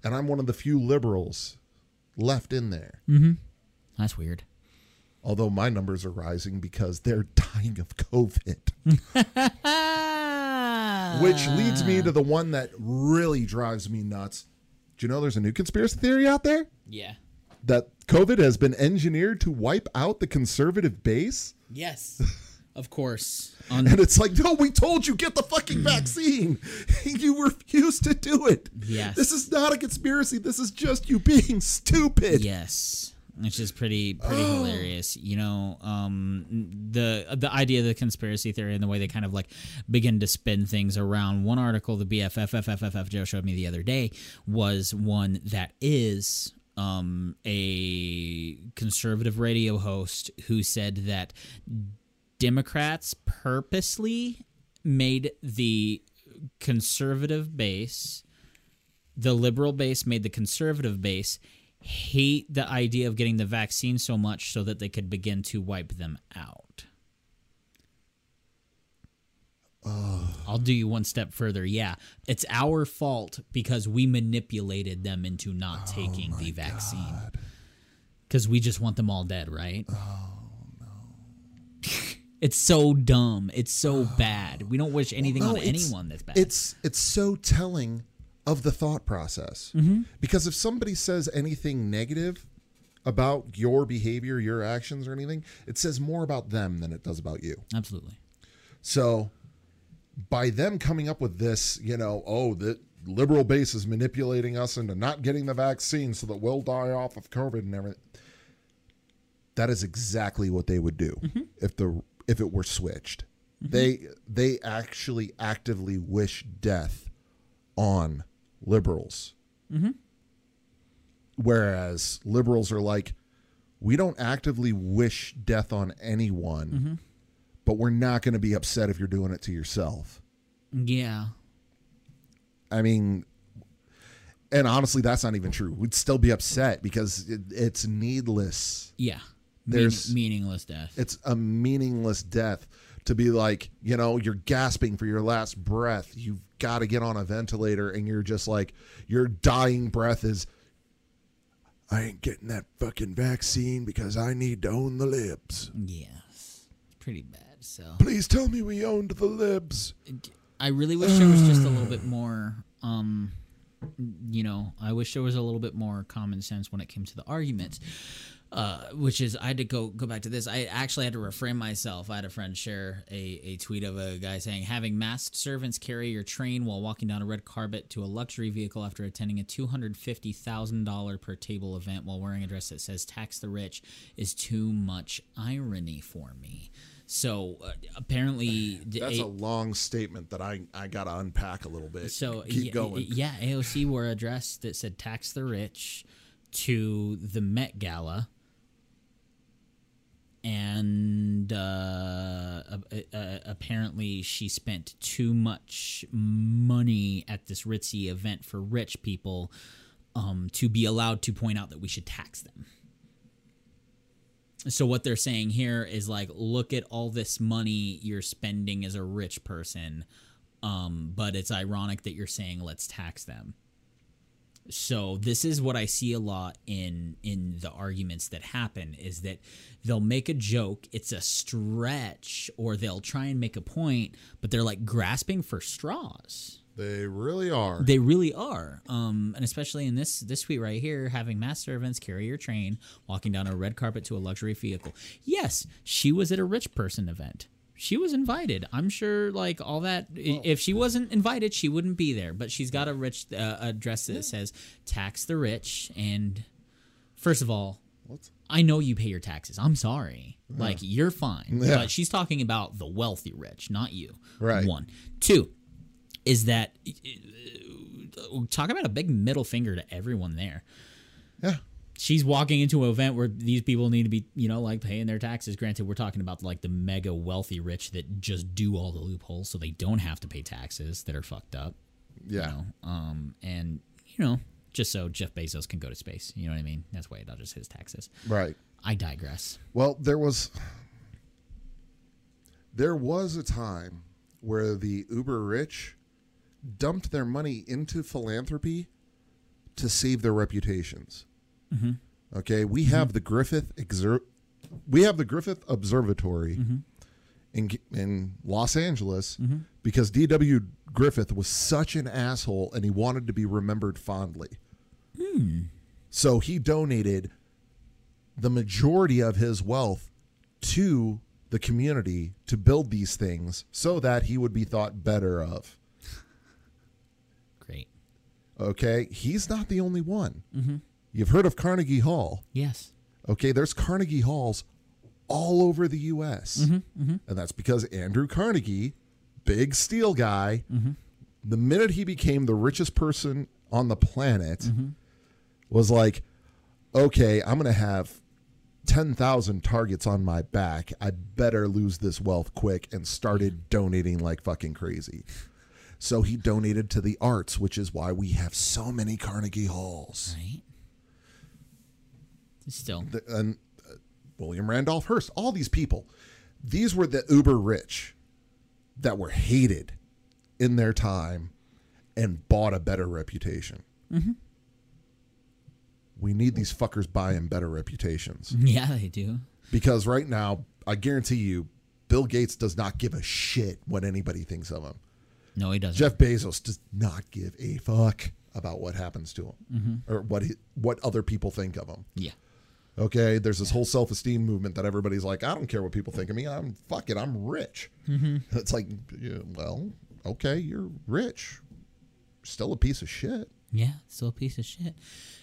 And I'm one of the few liberals left in there. That's weird. Although my numbers are rising because they're dying of COVID. Which leads me to the one that really drives me nuts. Do you know there's a new conspiracy theory out there? Yeah. That COVID has been engineered to wipe out the conservative base? Yes. of course. On And it's like, no, we told you get the fucking vaccine. you refuse to do it. Yes. This is not a conspiracy. This is just you being stupid. Yes, which is pretty pretty hilarious. You know, um, the the idea of the conspiracy theory and the way they kind of like begin to spin things around. One article the BFFFFFF Joe showed me the other day was one that is um, a conservative radio host who said that Democrats purposely made the conservative base the liberal base made the conservative base hate the idea of getting the vaccine so much so that they could begin to wipe them out. I'll do you one step further. Yeah, it's our fault because we manipulated them into not taking the vaccine. Because we just want them all dead, right? Oh, no. it's so dumb. It's so bad. We don't wish anything No, on anyone that's bad. It's it's so telling of the thought process. Mm-hmm. Because if somebody says anything negative about your behavior, your actions, or anything, it says more about them than it does about you. Absolutely. So by them coming up with this, you know, oh, the liberal base is manipulating us into not getting the vaccine so that we'll die off of COVID and everything. That is exactly what they would do if the if it were switched. Mm-hmm. They they actually actively wish death on liberals. Mm-hmm. Whereas liberals are like, we don't actively wish death on anyone mm-hmm. but we're not going to be upset if you're doing it to yourself. Yeah. I mean, and honestly, that's not even true. We'd still be upset because it, it's needless. Yeah. There's- Mean, meaningless death. It's a meaningless death to be like, you know, you're gasping for your last breath. You've got to get on a ventilator, and you're just like, your dying breath is, I ain't getting that fucking vaccine because I need to own the libs. Yes. It's pretty bad. So Please tell me we owned the libs. I really wish there was just a little bit more um you know, I wish there was a little bit more common sense when it came to the arguments. Uh, which is I had to go go back to this. I actually had to refrain myself. I had a friend share a, a tweet of a guy saying having masked servants carry your train while walking down a red carpet to a luxury vehicle after attending a two hundred fifty thousand dollar per table event while wearing a dress that says "tax the rich" is too much irony for me. So uh, apparently, That's a- a long statement that I, I got to unpack a little bit. so keep y- going. Yeah, AOC wore a dress that said "tax the rich" to the Met Gala, and uh, uh, apparently she spent too much money at this ritzy event for rich people um, to be allowed to point out that we should tax them. So what they're saying here is like, look at all this money you're spending as a rich person, um, but it's ironic that you're saying let's tax them. So this is what I see a lot in in the arguments that happen is that they'll make a joke, it's a stretch, or they'll try and make a point, but they're like grasping for straws. They really are. They really are, um, and especially in this this tweet right here, having mass servants carry your train, walking down a red carpet to a luxury vehicle. Yes, she was at a rich person event. She was invited. I'm sure, like all that. i if she wasn't invited, she wouldn't be there. But she's got a rich uh, a dress that says "tax the rich." And first of all, What? I know you pay your taxes. I'm sorry. Like you're fine. Yeah. But she's talking about the wealthy rich, not you. Right. One. Two is that uh, talk about a big middle finger to everyone there. Yeah. She's walking into an event where these people need to be, you know, like paying their taxes. Granted, we're talking about like the mega wealthy rich that just do all the loopholes so they don't have to pay taxes that are fucked up. Yeah. You know, um, and you know, just so Jeff Bezos can go to space. You know what I mean? That's why it dodges his taxes. Right. I digress. Well, there was there was a time where the uber rich dumped their money into philanthropy to save their reputations. Mm-hmm. Okay, we mm-hmm. have the Griffith exer- we have the Griffith Observatory mm-hmm. in in Los Angeles because D.W. Griffith was such an asshole and he wanted to be remembered fondly. Hmm. So he donated the majority of his wealth to the community to build these things so that he would be thought better of. Great. Okay, he's not the only one. You've heard of Carnegie Hall. Yes. Okay, there's Carnegie Halls all over the U.S., mm-hmm, mm-hmm. and that's because Andrew Carnegie, big steel guy, mm-hmm. the minute he became the richest person on the planet, was like, okay, I'm going to have 10,000 targets on my back. I better lose this wealth quick, and started donating like fucking crazy. So he donated to the arts, which is why we have so many Carnegie Halls. Right. Still. The- and uh, William Randolph Hearst, all these people, these were the uber rich that were hated in their time and bought a better reputation. We need these fuckers buying better reputations Yeah, they do. because right now, I guarantee you, Bill Gates does not give a shit what anybody thinks of him. No, he doesn't. Jeff Bezos does not give a fuck about what happens to him or what he, what other people think of him. yeah. Okay, there's this whole self esteem movement that everybody's like, I don't care what people think of me. I'm fuck it, I'm rich. Mm-hmm. It's like, yeah, well, okay, you're rich. Still a piece of shit. Yeah, still a piece of shit.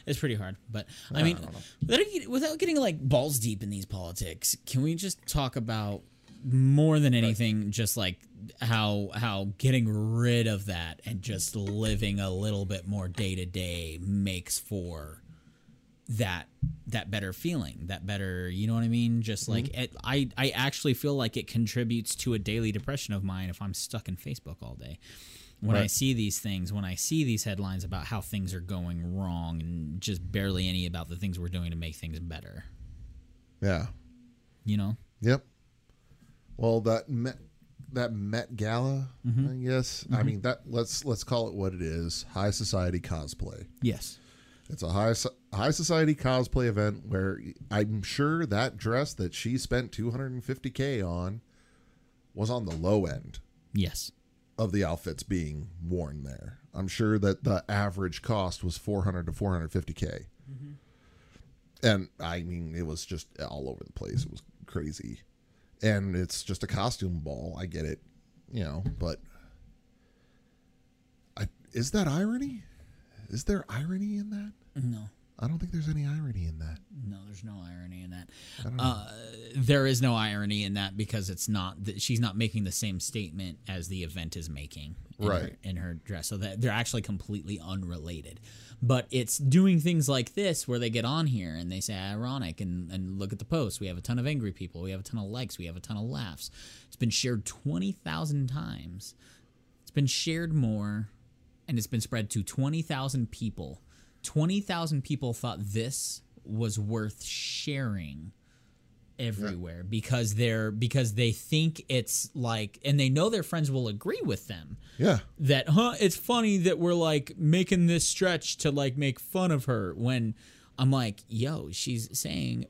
It's pretty hard, but I mean, without, without getting like balls deep in these politics, can we just talk about more than anything, just like how how getting rid of that and just living a little bit more day to day makes for that that better feeling that better you know what i mean just mm-hmm. like it, i i actually feel like it contributes to a daily depression of mine if i'm stuck in facebook all day when i see these things when i see these headlines about how things are going wrong and just barely any about the things we're doing to make things better Yeah. you know Yep. Well, that Met, that Met Gala, mm-hmm. I guess. I mm-hmm. mean, that let's let's call it what it is: high society cosplay. yes It's a high so- high society cosplay event where I'm sure that dress that she spent 250k on was on the low end yes of the outfits being worn there. I'm sure that the average cost was 400 to 450k. Mm-hmm. And I mean, it was just all over the place. It was crazy. And it's just a costume ball. I get it, you know, but I is that irony? Is there irony in that? no I don't think there's any irony in that. No, there's no irony in that. Uh, there is no irony in that because it's not. That she's not making the same statement as the event is making, in Her, Right. in her dress. So that they're actually completely unrelated. But it's doing things like this where they get on here and they say ironic and and look at the post. We have a ton of angry people. We have a ton of likes. We have a ton of laughs. It's been shared twenty thousand times. It's been shared more, and it's been spread to twenty thousand people. Twenty thousand people thought this was worth sharing everywhere because they're because they think it's like and they know their friends will agree with them Yeah. that huh it's funny that we're like making this stretch to like make fun of her when i'm like yo she's saying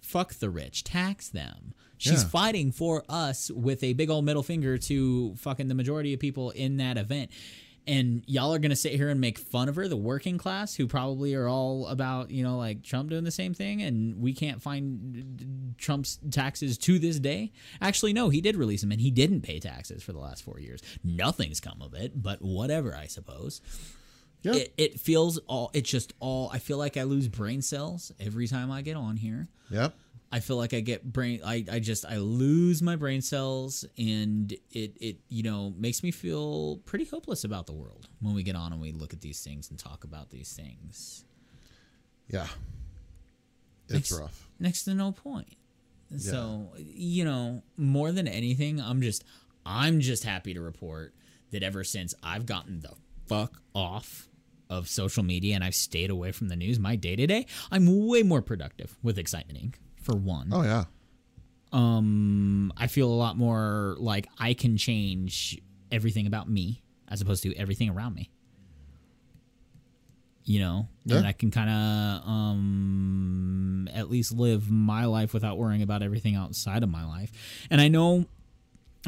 fuck the rich tax them she's Yeah. fighting for us with a big old middle finger to fucking the majority of people in that event and y'all are gonna sit here and make fun of her, the working class, who probably are all about you know like Trump doing the same thing, and we can't find Trump's taxes to this day. Actually, no, he did release them, and he didn't pay taxes for the last four years. Nothing's come of it, but whatever, I suppose. Yeah. It, it feels all. It's just all. I feel like I lose brain cells every time I get on here. Yep. I feel like I get brain I, I just I lose my brain cells and it it you know makes me feel pretty hopeless about the world when we get on and we look at these things and talk about these things. Yeah. It's Next- rough. Next to no point. So, you know, more than anything, I'm just I'm just happy to report that ever since I've gotten the fuck off of social media and I've stayed away from the news, my day to day, I'm way more productive with Excitement Inc. For one. Oh yeah. um I feel a lot more like I can change everything about me as opposed to everything around me. You know, Yeah. and I can kind of um at least live my life without worrying about everything outside of my life. And I know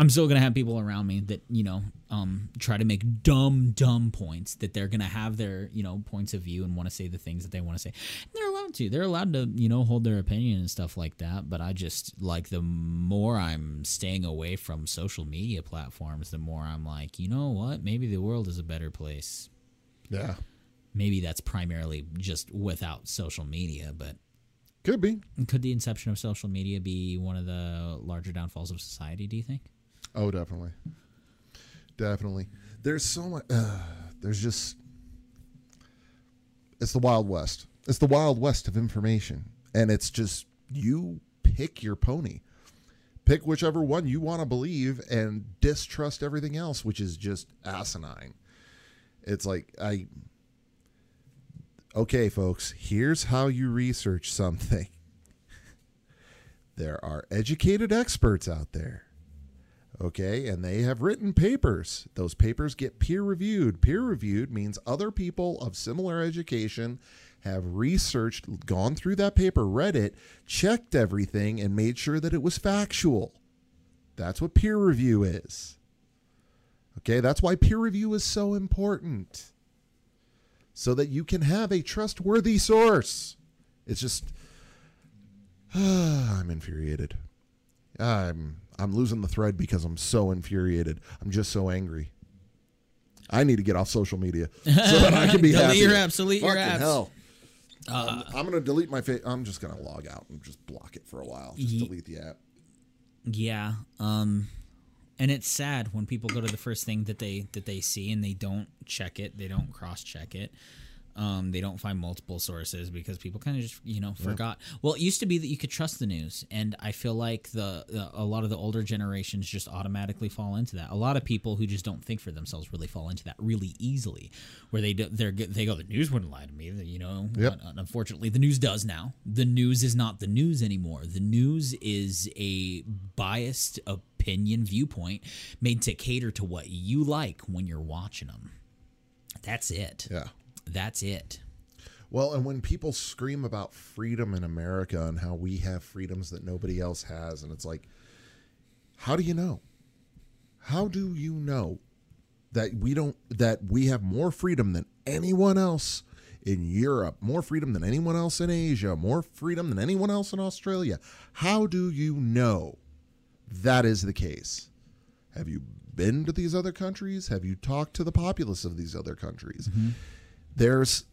I'm still gonna have people around me that you know um, try to make dumb, dumb points that they're gonna have their you know points of view and want to say the things that they want to say. And they're allowed to. They're allowed to you know hold their opinion and stuff like that. But I just like the more I'm staying away from social media platforms, the more I'm like, you know what? Maybe the world is a better place. Yeah. Maybe that's primarily just without social media, but Could be. could the inception of social media be one of the larger downfalls of society? Do you think? Oh, definitely. Definitely. There's so much. Uh, there's just. It's the Wild West. It's the Wild West of information. And it's just, you pick your pony. Pick whichever one you want to believe and distrust everything else, which is just asinine. It's like, I. Okay, folks, here's how you research something. There are educated experts out there okay and they have written papers those papers get peer reviewed peer reviewed means other people of similar education have researched gone through that paper read it checked everything and made sure that it was factual that's what peer review is okay that's why peer review is so important so that you can have a trustworthy source it's just i'm infuriated I'm I'm losing the thread because I'm so infuriated. I'm just so angry. I need to get off social media so that I can be Delete happy. your apps, delete your Fucking apps. Uh. I'm, I'm gonna delete my face. I'm just gonna log out and just block it for a while. Just Ye- delete the app. Yeah. Um and it's sad when people go to the first thing that they that they see and they don't check it, they don't cross check it. Um, they don't find multiple sources because people kind of just you know forgot. Well, it used to be that you could trust the news, and I feel like the, the a lot of the older generations just automatically fall into that. A lot of people who just don't think for themselves really fall into that really easily, where they do, they're they go the news wouldn't lie to me, you know. Yep. Unfortunately, the news does now. The news is not the news anymore. The news is a biased opinion viewpoint made to cater to what you like when you're watching them. That's it. Yeah. That's it. Well, and when people scream about freedom in America and how we have freedoms that nobody else has, and it's like, how do you know? How do you know that we don't that we have more freedom than anyone else in Europe, more freedom than anyone else in Asia, more freedom than anyone else in Australia? How do you know that is the case? Have you been to these other countries? Have you talked to the populace of these other countries? Mm-hmm. There's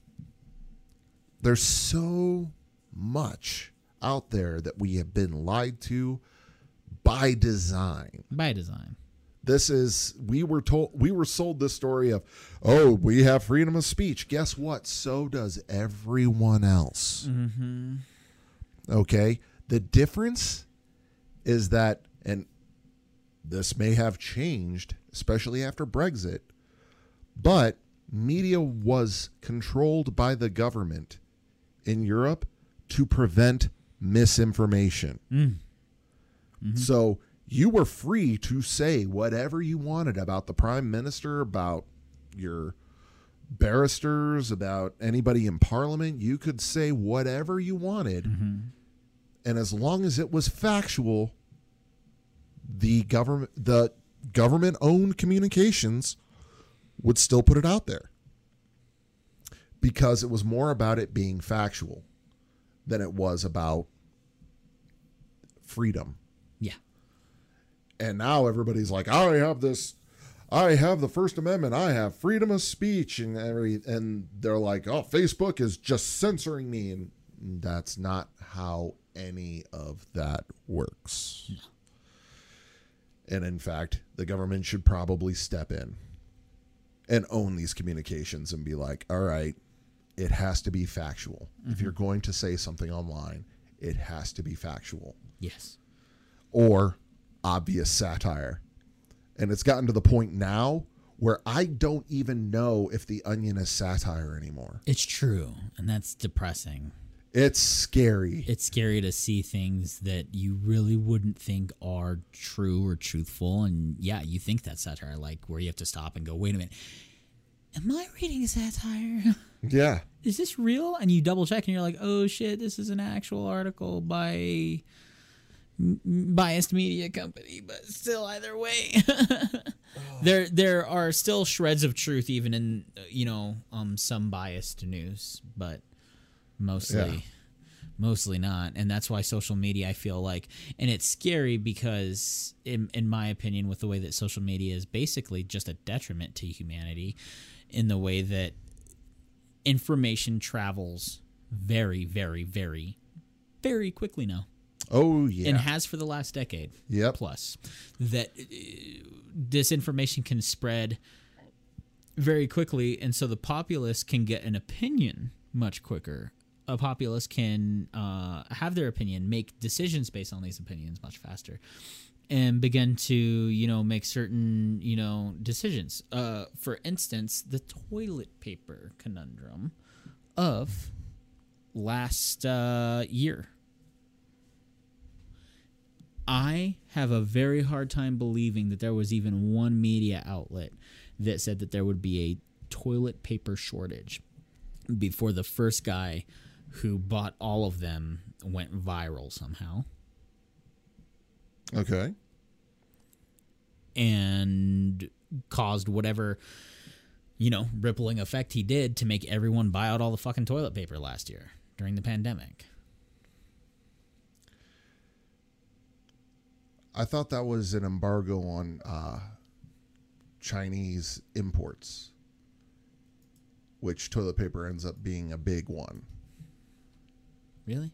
there's so much out there that we have been lied to by design. By design. This is we were told we were sold this story of oh we have freedom of speech. Guess what? So does everyone else. Mm-hmm. Okay. The difference is that, and this may have changed, especially after Brexit, but media was controlled by the government in Europe to prevent misinformation. Mm. Mm-hmm. So you were free to say whatever you wanted about the prime minister, about your barristers, about anybody in parliament. You could say whatever you wanted. Mm-hmm. And as long as it was factual, the government the government owned communications would still put it out there because it was more about it being factual than it was about freedom. Yeah. And now everybody's like, I have this, I have the First Amendment, I have freedom of speech, and every, and they're like, oh, Facebook is just censoring me, and that's not how any of that works. Yeah. And in fact, the government should probably step in and own these communications and be like, all right, it has to be factual. If you're mm-hmm. going to say something online, it has to be factual Yes. or obvious satire. And it's gotten to the point now where I don't even know if The Onion is satire anymore. It's true, and that's depressing. It's scary. It's scary to see things that you really wouldn't think are true or truthful, and yeah, you think that's satire, like where you have to stop and go, "Wait a minute, am I reading satire? Yeah. Is this real?" And you double check, and you're like, "Oh shit, this is an actual article by." biased media company but still either way there there are still shreds of truth even in uh, you know um some biased news but mostly Yeah. mostly not and that's why social media i feel like and it's scary because in, in my opinion with the way that social media is basically just a detriment to humanity in the way that information travels very very very very quickly now Oh, yeah. and has for the last decade Yep. plus that uh, disinformation can spread very quickly and so the populace can get an opinion much quicker a populace can uh, have their opinion make decisions based on these opinions much faster and begin to you know make certain you know decisions. Uh, for instance the toilet paper conundrum of last uh, year. I have a very hard time believing that there was even one media outlet that said that there would be a toilet paper shortage before the first guy who bought all of them went viral somehow okay. and caused whatever you know rippling effect he did to make everyone buy out all the fucking toilet paper last year during the pandemic. I thought that was an embargo on uh, Chinese imports, which toilet paper ends up being a big one. Really?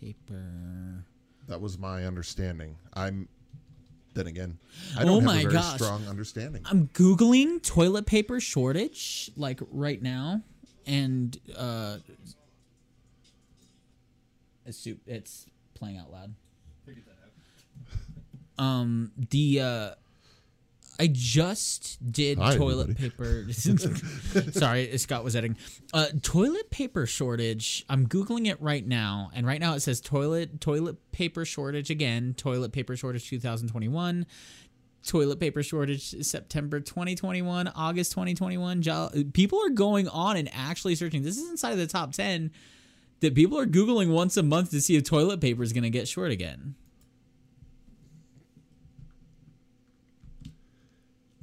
Paper That was my understanding. I'm. Then again, I Oh don't have my a very gosh. strong understanding. I'm googling toilet paper shortage like right now, and uh, it's su- it's playing out loud. Um, the uh, I just did Hi, toilet everybody. paper. Sorry, Scott was editing. Uh, toilet paper shortage. I'm googling it right now, and right now it says toilet toilet paper shortage again. Toilet paper shortage 2021 toilet paper shortage September 2021, August 2021. Jo- People are going on and actually searching. This is inside of the top 10 that people are Googling once a month to see if toilet paper is going to get short again.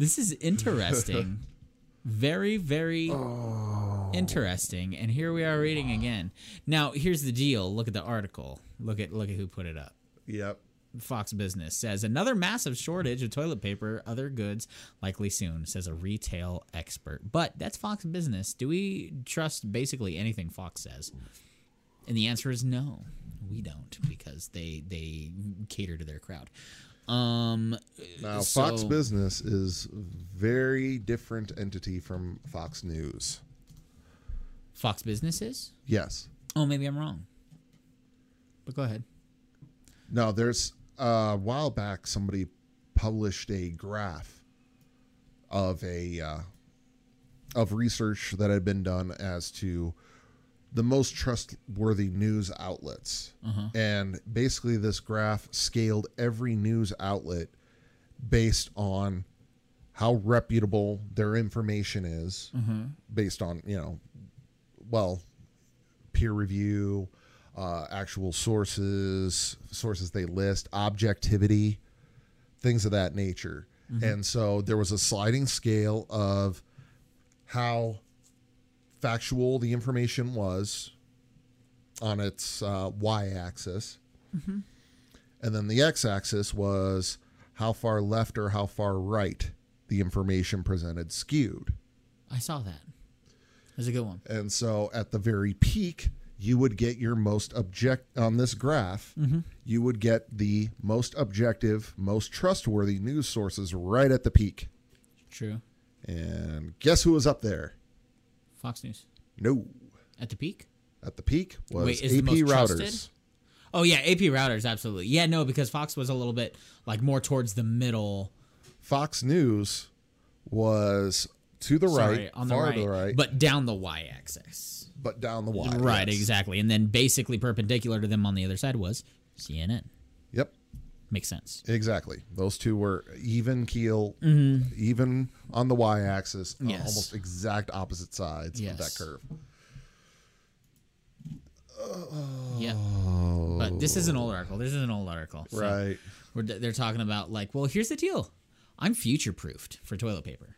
This is interesting. very, very oh. interesting. And here we are reading again. Now, here's the deal. Look at the article. Look at look at who put it up. Yep. Fox Business says another massive shortage of toilet paper, other goods likely soon, says a retail expert. But that's Fox Business. Do we trust basically anything Fox says? And the answer is no, we don't because they they cater to their crowd. Um, Now, Fox Business is very different entity from Fox News. Fox Business is? Yes. Oh, maybe I'm wrong. But go ahead. No, there's a while back somebody published a graph of a uh, of research that had been done as to the most trustworthy news outlets, mm-hmm. and basically this graph scaled every news outlet based on how reputable their information is, mm-hmm. based on you know, well, peer review, uh, actual sources, sources they list, objectivity, things of that nature. Mm-hmm. And so there was a sliding scale of how factual the information was on its uh, y axis. And then the x axis was how far left or how far right the information presented skewed. I saw that. That's a good one. And so at the very peak, you would get your most object on this graph. You would get the most objective, most trustworthy news sources right at the peak. True. And guess who was up there? Fox News No, at the peak. at the peak was Wait, AP Reuters. trusted? Oh yeah, AP Reuters, absolutely. Yeah, no, because Fox was a little bit like more towards the middle. Fox News was to the Sorry, right, on the far right, to the right, but down the y-axis. but down the Y. Axis. Right, yes. exactly. And then basically perpendicular to them on the other side was CNN. Makes sense. exactly. Those two were even keel, even on the Y axis, uh, Mm-hmm. Yes. almost exact opposite sides of that Yes. curve. Yeah. But this is an old article. This is an old article. So Right. They're talking about like, well, here's the deal. I'm future proofed for toilet paper.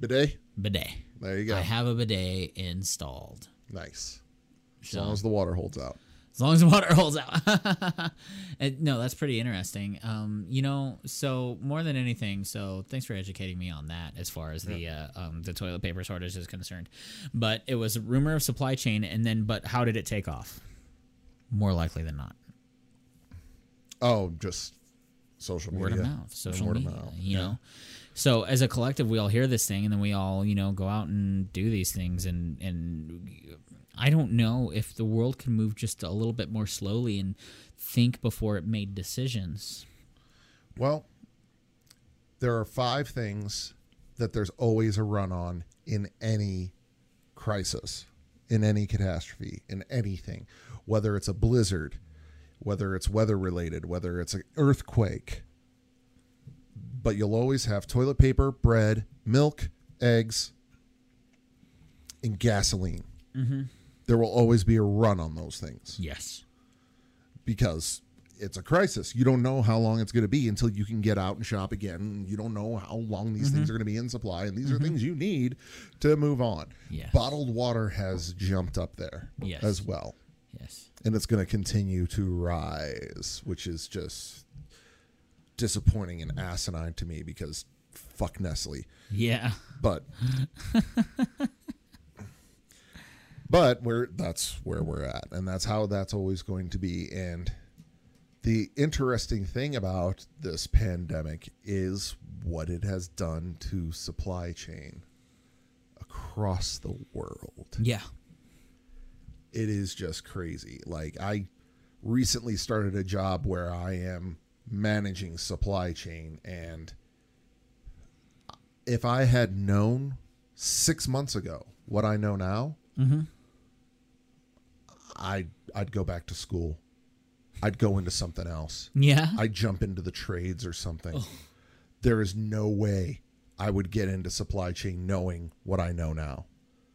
Bidet. Bidet. There you go. I have a bidet installed. nice. As So- long as the water holds out. As long as the water holds out. And, no, that's pretty interesting. Um, you know, so more than anything, so thanks for educating me on that as far as the uh, um, the toilet paper shortage is concerned. But it was a rumor of supply chain, and then, but how did it take off? More likely than not, Oh, just social media. word of mouth, social word of media. mouth, You know. So as a collective, we all hear this thing, and then we all, you know, go out and do these things, and and I don't know if the world can move just a little bit more slowly and think before it made decisions. Well, there are five things that there's always a run on in any crisis, in any catastrophe, in anything, whether it's a blizzard, whether it's weather related, whether it's an earthquake. But you'll always have toilet paper, bread, milk, eggs, and gasoline. Mm-hmm. There will always be a run on those things Yes. because it's a crisis. You don't know how long it's going to be until you can get out and shop again. You don't know how long these things mm-hmm. are going to be in supply, and these are mm-hmm. things you need to move on. Yes. Bottled water has jumped up there Yes. as well, Yes. and it's going to continue to rise, which is just disappointing and asinine to me because fuck Nestle. Yeah. But but we're that's where we're at and that's how that's always going to be and the interesting thing about this pandemic is what it has done to supply chain across the world Yeah. it is just crazy. Like I recently started a job where I am managing supply chain and if I had known 6 months ago what I know now, mm-hmm. I'd I'd go back to school. I'd go into something else. Yeah. I'd jump into the trades or something. Oh. There is no way I would get into supply chain knowing what I know now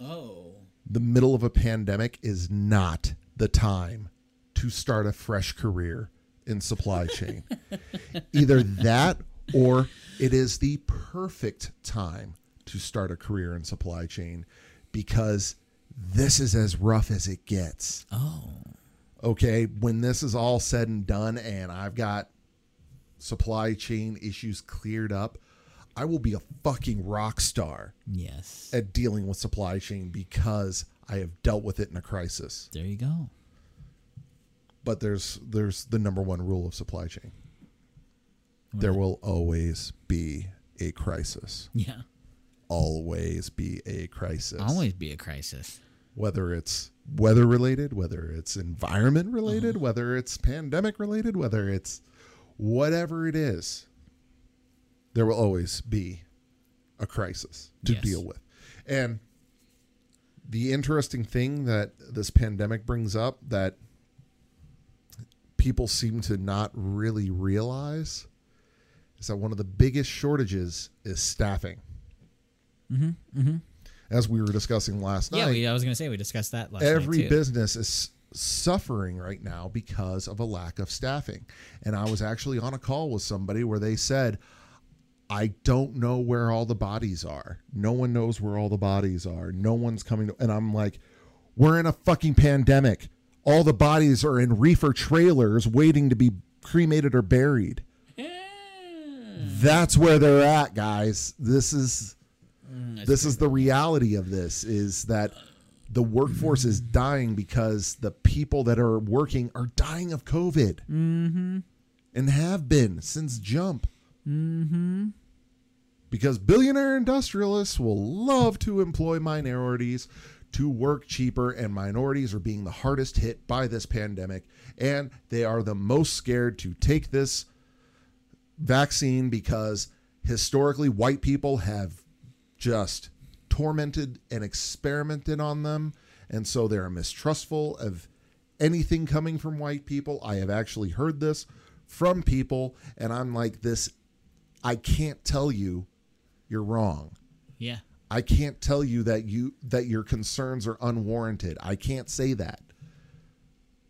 oh. the middle of a pandemic is not the time to start a fresh career in supply chain. Either that or it is the perfect time to start a career in supply chain because this is as rough as it gets. Oh. Okay, when this is all said and done and I've got supply chain issues cleared up, I will be a fucking rock star Yes. at dealing with supply chain because I have dealt with it in a crisis. There you go. But there's there's the number one rule of supply chain. There will always be a crisis. Yeah. Always be a crisis. Always be a crisis. Whether it's weather related, whether it's environment related, Uh-huh. whether it's pandemic related, whether it's whatever it is, there will always be a crisis to Yes. deal with. And the interesting thing that this pandemic brings up that people seem to not really realize is that one of the biggest shortages is staffing. Mm-hmm. Mm-hmm. As we were discussing last night. Yeah, night, we, I was gonna say we discussed that last every business is suffering right now because of a lack of staffing. And I was actually on a call with somebody where they said, I don't know where all the bodies are. No one knows where all the bodies are. No one's coming to, and I'm like, we're in a fucking pandemic. All the bodies are in reefer trailers waiting to be cremated or buried. That's where they're at, guys. This is this is the reality of this is that the workforce is dying because the people that are working are dying of COVID. Mm-hmm. And have been since jump. Mm-hmm. Because billionaire industrialists will love to employ minorities to work cheaper, and minorities are being the hardest hit by this pandemic. And they are the most scared to take this vaccine because historically white people have just tormented and experimented on them. And so they're mistrustful of anything coming from white people. I have actually heard this from people, and I'm like, this, I can't tell you you're wrong. Yeah. I can't tell you that you that your concerns are unwarranted. I can't say that.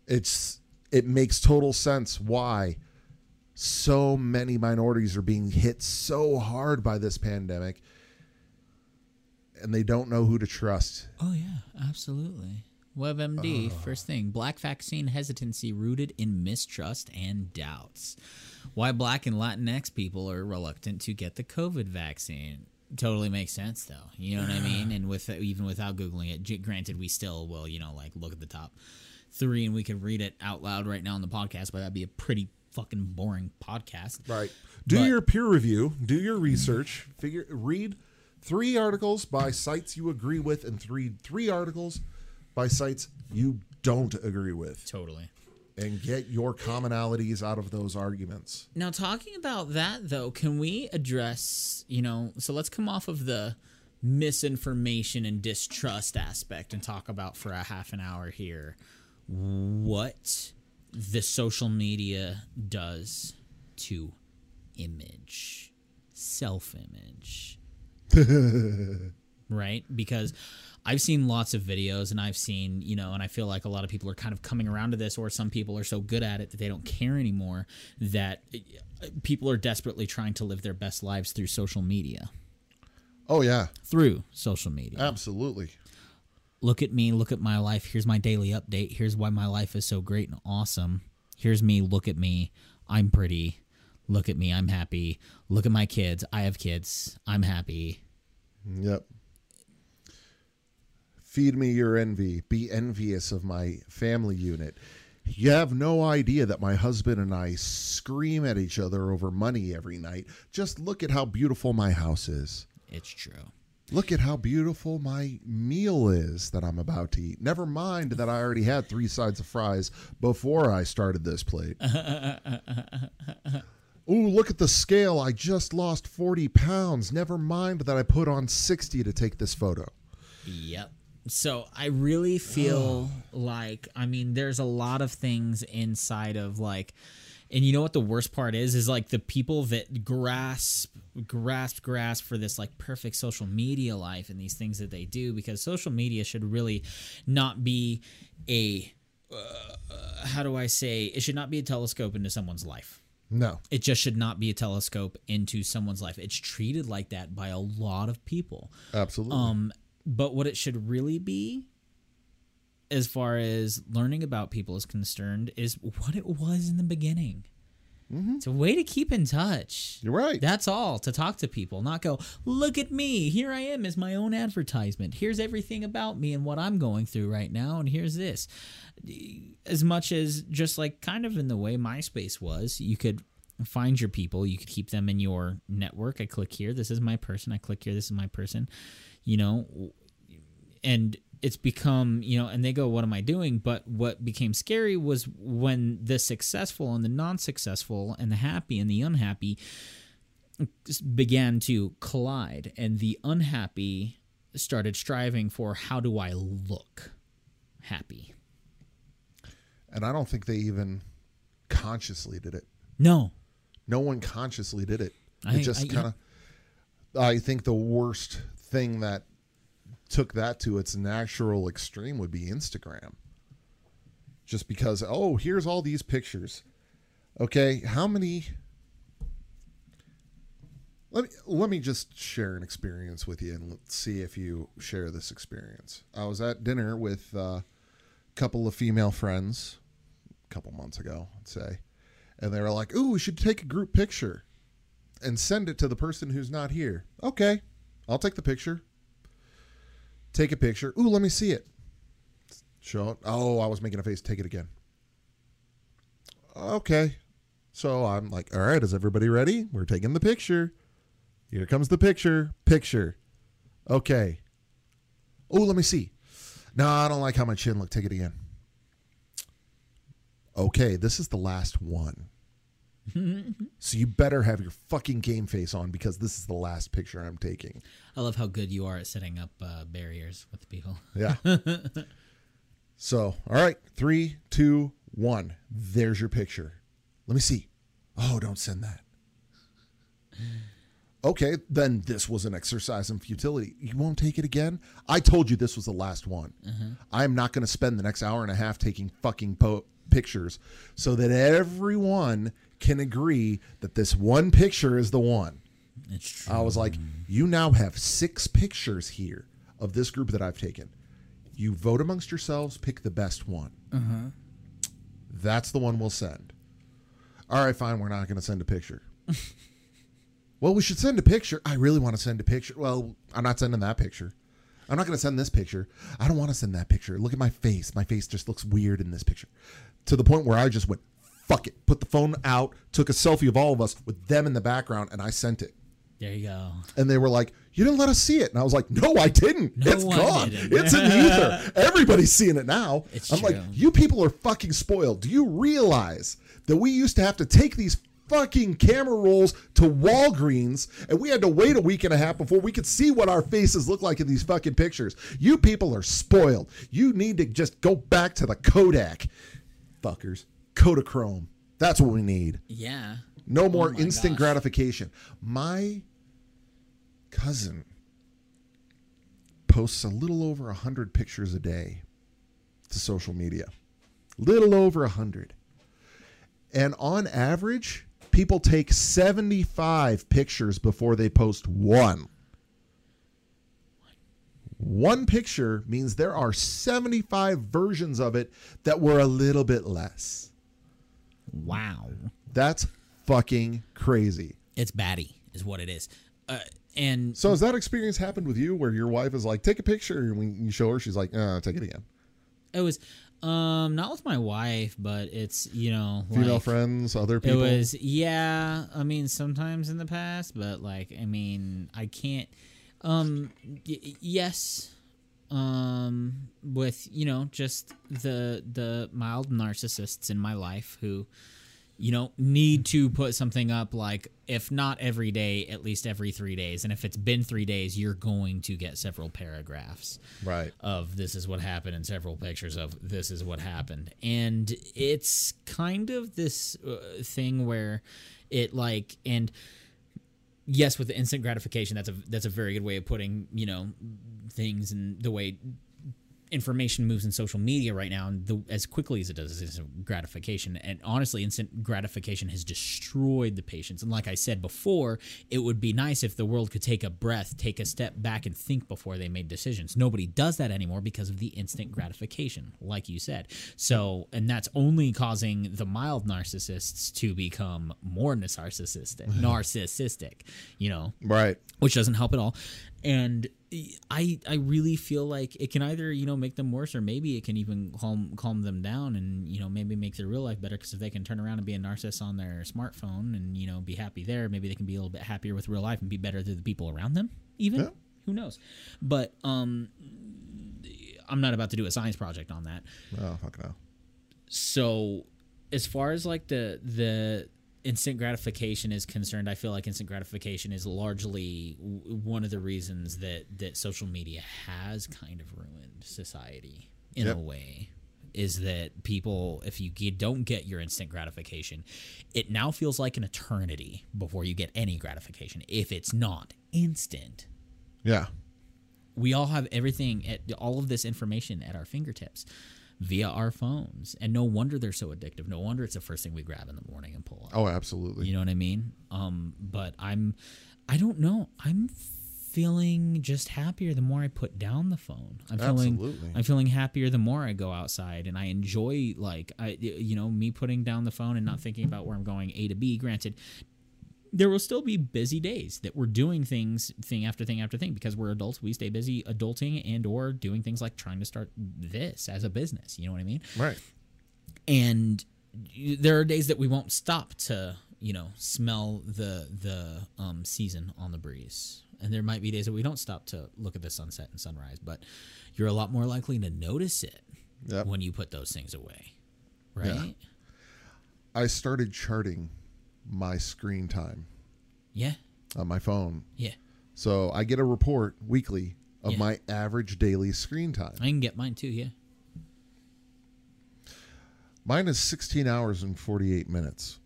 It's it makes total sense why so many minorities are being hit so hard by this pandemic and they don't know who to trust. Oh yeah, absolutely. WebMD, first thing, black vaccine hesitancy rooted in mistrust and doubts. Why black and Latinx people are reluctant to get the COVID vaccine. Totally makes sense though. You know what I mean? And with even without googling it, granted we still will, you know, like look at the top 3 and we could read it out loud right now on the podcast, but that'd be a pretty fucking boring podcast. Right. Do But- your peer review, do your research, figure read three articles by sites you agree with and three three articles by sites you don't agree with Totally. and get your commonalities out of those arguments. Now, talking about that, though, can we address, you know, so let's come off of the misinformation and distrust aspect and talk about for a half an hour here what the social media does to image, self image. right? Because I've seen lots of videos and I've seen, you know, and I feel like a lot of people are kind of coming around to this, or some people are so good at it that they don't care anymore that uh, people are desperately trying to live their best lives through social media. Oh yeah, Through social media. absolutely. look at me, look at my life. Here's my daily update. Here's why my life is so great and awesome. Here's me, look at me. I'm pretty. Look at me, I'm happy. Look at my kids. I have kids. I'm happy. Yep. Feed me your envy. Be envious of my family unit. You have no idea that my husband and I scream at each other over money every night. Just look at how beautiful my house is. It's true. Look at how beautiful my meal is that I'm about to eat. Never mind that I already had three sides of fries before I started this plate. Ooh, look at the scale. I just lost 40 pounds. Never mind that I put on 60 to take this photo. Yep. So I really feel like I mean there's a lot of things inside of like and you know what the worst part is is like the people that grasp grasp grasp for this like perfect social media life and these things that they do because social media should really not be a uh, how do I say it should not be a telescope into someone's life. No. It just should not be a telescope into someone's life. It's treated like that by a lot of people. Absolutely. Um, but what it should really be, as far as learning about people is concerned, is what it was in the beginning. Mm-hmm. It's a way to keep in touch. You're right. That's all to talk to people, not go, look at me. Here I am as my own advertisement. Here's everything about me and what I'm going through right now. And here's this. As much as just like kind of in the way MySpace was, you could find your people, you could keep them in your network. I click here. This is my person. I click here. This is my person. You know, and it's become you know and they go what am i doing but what became scary was when the successful and the non-successful and the happy and the unhappy began to collide and the unhappy started striving for how do i look happy and I don't think they even consciously did it. no No one consciously did it. I- It just kind of. I think the worst thing that took that to its natural extreme would be Instagram. Just because, oh, here's all these pictures. Okay, how many. Let me let me just share an experience with you and let's see if you share this experience. I was at dinner with a couple of female friends a couple months ago, I'd say, and they were like, "Ooh, we should take a group picture and send it to the person who's not here." Okay, I'll take the picture. Take a picture. Ooh, let me see it. Show it. Oh, I was making a face. Take it again. Okay. So I'm like, all right, is everybody ready? We're taking the picture. Here comes the picture. Picture. Okay. Oh, let me see. No, I don't like how my chin looked. Take it again. Okay, this is the last one. so you better have your fucking game face on because this is the last picture I'm taking. I love how good you are at setting up uh, barriers with people. Yeah. so, all right, three, two, one. There's your picture. Let me see. Oh, don't send that. Okay, then this was an exercise in futility. You won't take it again? I told you this was the last one. I'm not going to spend the next hour and a half taking fucking po- pictures so that everyone can agree that this one picture is the one. It's true. I was like, you now have six pictures here of this group that I've taken. You vote amongst yourselves, pick the best one. Uh-huh. That's the one we'll send. All right, fine. We're not going to send a picture. well, we should send a picture. I really want to send a picture. Well, I'm not sending that picture. I'm not going to send this picture. I don't want to send that picture. Look at my face. My face just looks weird in this picture. To the point where I just went, fuck it. Put the phone out, took a selfie of all of us with them in the background, and I sent it there you go. and they were like, "You didn't let us see it," and I was like, "No, I didn't. No it's one gone. didn't." It's in the ether. Everybody's seeing it now." It's I'm like, "You people are fucking spoiled. Do you realize that we used to have to take these fucking camera rolls to Walgreens, and we had to wait a week and a half before we could see what our faces look like in these fucking pictures? You people are spoiled. You need to just go back to the Kodak, fuckers. Kodachrome. That's what we need." Yeah. No more oh my instant gosh. gratification. My cousin posts a little over 100 pictures a day to social media. Little over 100. And on average, people take 75 pictures before they post one. One picture means there are 75 versions of it that were a little bit less. Wow. That's fucking crazy. It's batty, is what it is. Uh, and So has that experience happened with you where your wife is like, take a picture, and when you show her, she's like, uh, take it again. it was um not with my wife, but it's you know Female like, friends, other people. It was yeah. I mean, sometimes in the past, but like, I mean, I can't. Um, y- yes. Um, with you know, just the the mild narcissists in my life who, you know, need to put something up like if not every day, at least every three days, and if it's been three days, you're going to get several paragraphs right. of this is what happened and several pictures of this is what happened and it's kind of this uh, thing where it like and yes with the instant gratification that's a that's a very good way of putting you know things and the way information moves in social media right now and the, as quickly as it does is instant gratification. And honestly instant gratification has destroyed the patience and like i said before it would be nice if the world could take a breath take a step back and think before they made decisions. Nobody does that anymore because of the instant gratification like you said. So and that's only causing the mild narcissists to become more narcissistic narcissistic you know? Right. which doesn't help at all. And I I really feel like it can either you know make them worse or maybe it can even calm calm them down and you know maybe make their real life better because if they can turn around and be a narcissist on their smartphone and you know be happy there maybe they can be a little bit happier with real life and be better to the people around them even Yeah. who knows but um I'm not about to do a science project on that Oh, fuck no. so as far as like the the instant gratification is concerned i feel like instant gratification is largely w- one of the reasons that that social media has kind of ruined society in Yep. a way is that people if you get, don't get your instant gratification it now feels like an eternity before you get any gratification if it's not instant Yeah. we all have everything at all of this information at our fingertips via our phones and no wonder they're so addictive no wonder it's the first thing we grab in the morning and pull up Oh, absolutely. you know what i mean um but i'm I don't know. I'm feeling just happier the more I put down the phone. I'm feeling Absolutely. I'm feeling happier the more I go outside and I enjoy like I you know me putting down the phone and not thinking about where I'm going A to B. Granted, there will still be busy days that we're doing things thing after thing after thing because we're adults. We stay busy adulting and or doing things like trying to start this as a business. You know what I mean? Right. and there are days that we won't stop to you know smell the the um, season on the breeze and there might be days that we don't stop to look at the sunset and sunrise but you're a lot more likely to notice it Yep. when you put those things away right I started charting my screen time yeah on my phone. yeah, So I get a report weekly of Yeah. my average daily screen time. i can get mine too yeah Mine is 16 hours and 48 minutes.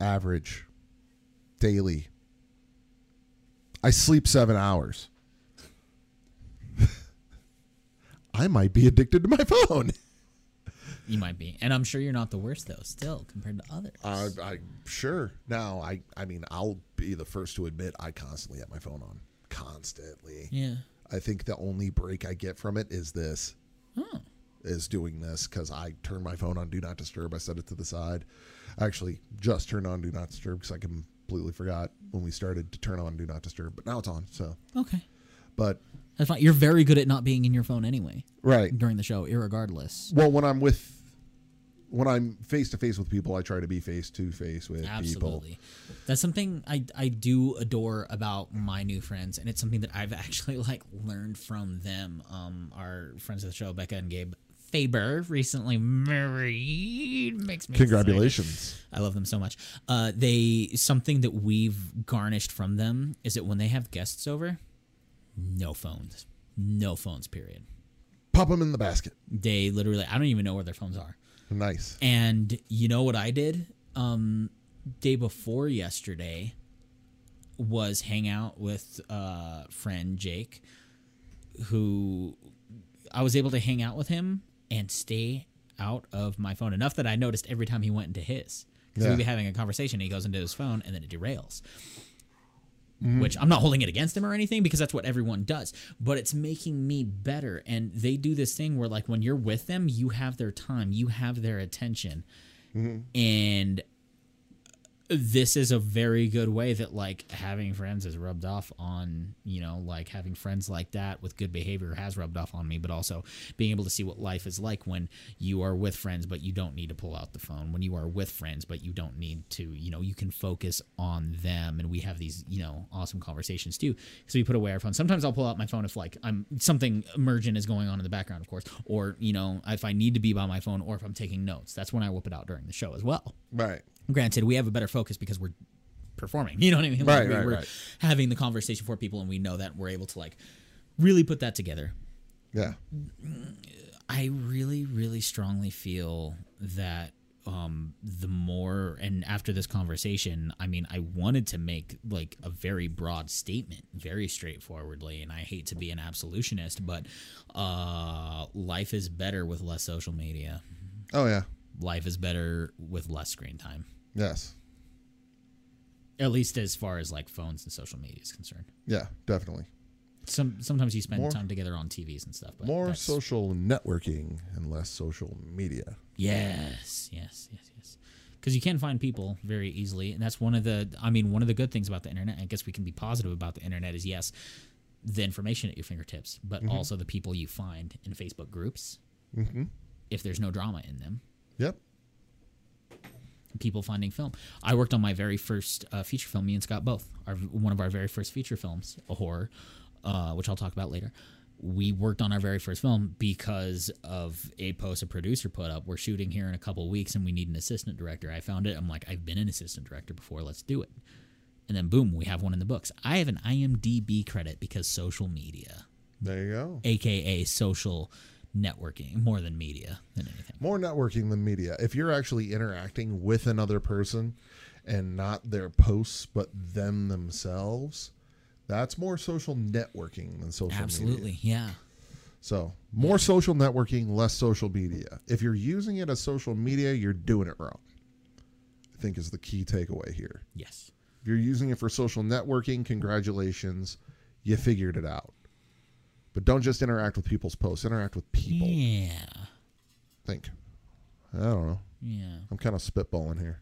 Average. Daily. I sleep seven hours. I might be addicted to my phone. You might be and i'm sure you're not the worst though still compared to others I, I sure. Now, I, I mean, I'll be the first to admit I constantly have my phone on. Constantly. yeah I think the only break I get from it is this. oh is doing this because I turn my phone on Do Not Disturb. I set it to the side. I actually just turned on Do Not Disturb because I completely forgot when we started to turn on Do Not Disturb, but now it's on. So, okay but that's fine you're very good at not being in your phone anyway right. during the show irregardless Well, when I'm with, when I'm face to face with people, I try to be face to face with people. Absolutely. That's something I, I do adore about my new friends, and it's something that I've actually like learned from them. Um, our friends of the show, Becca and Gabe Faber, recently married. Makes me excited. Congratulations. I love them so much. Uh, they something that we've garnished from them is that when they have guests over, no phones, no phones. Period. Pop them in the basket. They literally, I don't even know where their phones are. Nice. And you know what I did? Um, day before yesterday was hang out with uh friend Jake, who I was able to hang out with him and stay out of my phone enough that I noticed every time he went into his. Because Yeah. we'd be having a conversation, he goes into his phone and then it derails. Mm-hmm. Which I'm not holding it against him or anything because that's what everyone does. But it's making me better. And they do this thing where, like, when you're with them, you have their time, you have their attention. Mm-hmm. And this is a very good way that like having friends is rubbed off on you know like having friends like that with good behavior has rubbed off on me but also being able to see what life is like when you are with friends but you don't need to pull out the phone. When you are with friends but you don't need to you know you can focus on them. And we have these you know awesome conversations too. So we put away our phone. Sometimes i'll pull out my phone if like i'm something emergent is going on in the background of course or you know if i need to be by my phone or if i'm taking notes. That's when i whip it out during the show as well. Right. granted we have a better focus because we're performing you know what i mean Right, we, right, we're right. having the conversation for people and we know that we're able to like really put that together Yeah. i really really strongly feel that um the more and after this conversation i mean i wanted to make like a very broad statement very straightforwardly and i hate to be an absolutionist but uh life is better with less social media Oh, yeah. life is better with less screen time Yes. At least as far as like phones and social media is concerned. Yeah, definitely. Some sometimes you spend More- time together on TVs and stuff. But More social networking and less social media. Yes, yes, yes, yes. Because you can find people very easily, and that's one of the. I mean, one of the good things about the internet. I guess we can be positive about the internet is yes, the information at your fingertips, but also the people you find in Facebook groups. Mm-hmm. If there's no drama in them, Yep. People finding film. I worked on my very first uh, feature film. Me and Scott both. Our one of our very first feature films, a horror, uh, which I'll talk about later. We worked on our very first film because of a post a producer put up. We're shooting here in a couple weeks, and we need an assistant director. I found it. I'm like, I've been an assistant director before. Let's do it. And then boom, we have one in the books. I have an IMDb credit because social media, There you go. aka social networking, more than media than anything. More networking than media. If you're actually interacting with another person and not their posts, but them themselves, that's more social networking than social media. Absolutely, yeah. So, more social networking, less social media. If you're using it as social media, you're doing it wrong. I think is the key takeaway here. Yes. If you're using it for social networking, congratulations, you figured it out. But don't just interact with people's posts, interact with people. Yeah. Think. I don't know. Yeah. I'm kind of spitballing here.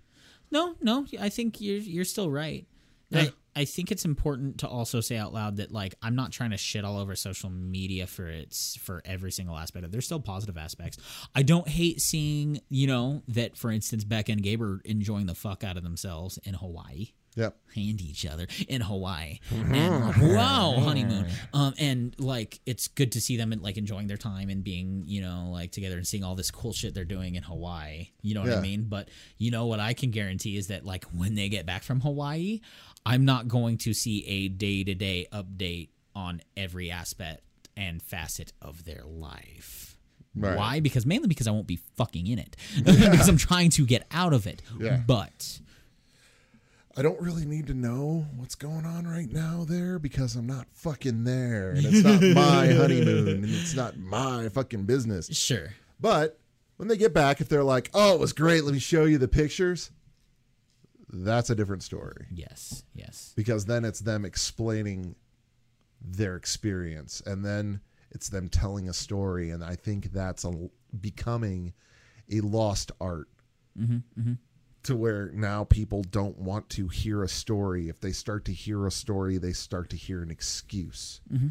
No, no, I think you're you're still right. Yeah. I, I think it's important to also say out loud that like I'm not trying to shit all over social media for its for every single aspect of. There's still positive aspects. I don't hate seeing, you know, that for instance Becca and Gabe are enjoying the fuck out of themselves in Hawaii. Yep. and each other in Hawaii. And wow, honeymoon. Um, and like it's good to see them like enjoying their time and being, you know, like together and seeing all this cool shit they're doing in Hawaii. You know what Yeah. I mean? But you know what I can guarantee is that like when they get back from Hawaii, I'm not going to see a day to day update on every aspect and facet of their life. Right. Why? Because mainly because I won't be fucking in it. because I'm trying to get out of it. Yeah. But I don't really need to know what's going on right now there because I'm not fucking there. And it's not my honeymoon and it's not my fucking business. sure. But when they get back, if they're like, oh, it was great, let me show you the pictures, that's a different story. Yes. Yes. Because then it's them explaining their experience and then it's them telling a story. And I think that's a, becoming a lost art mm-hmm, mm-hmm. To where now people don't want to hear a story. If they start to hear a story, they start to hear an excuse. Mm-hmm.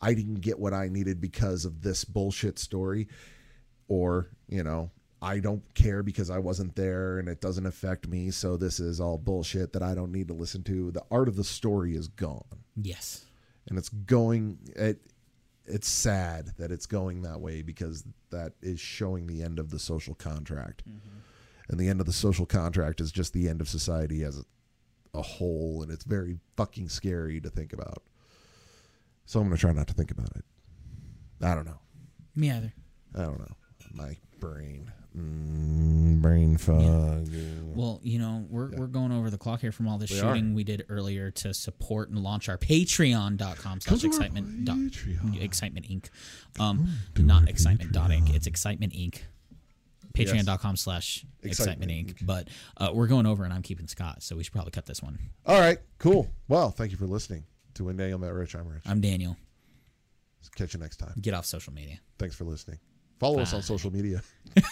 I didn't get what I needed because of this bullshit story. Or, you know, I don't care because I wasn't there and it doesn't affect me. So this is all bullshit that I don't need to listen to. The art of the story is gone. Yes. And it's going, it, it's sad that it's going that way because that is showing the end of the social contract. Mm-hmm. And the end of the social contract is just the end of society as a, a whole. And it's very fucking scary to think about. So I'm going to try not to think about it. I don't know. Me either. I don't know. My brain. Mm, brain fog. Well, you know, we're, we're going over the clock here from all the We shooting we did earlier to support and launch our patreon.com slash excitement dot, excitement inc. Um, not excitement dot inc. It's excitement inc. Patreon.com slash excitement inc. But uh, we're going over and I'm keeping Scott, so we should probably cut this one. All right. Cool. Well, thank you for listening to When Daniel Met Rich. I'm Rich. I'm Daniel. Catch you next time. Get off social media. Thanks for listening. Follow us on social media.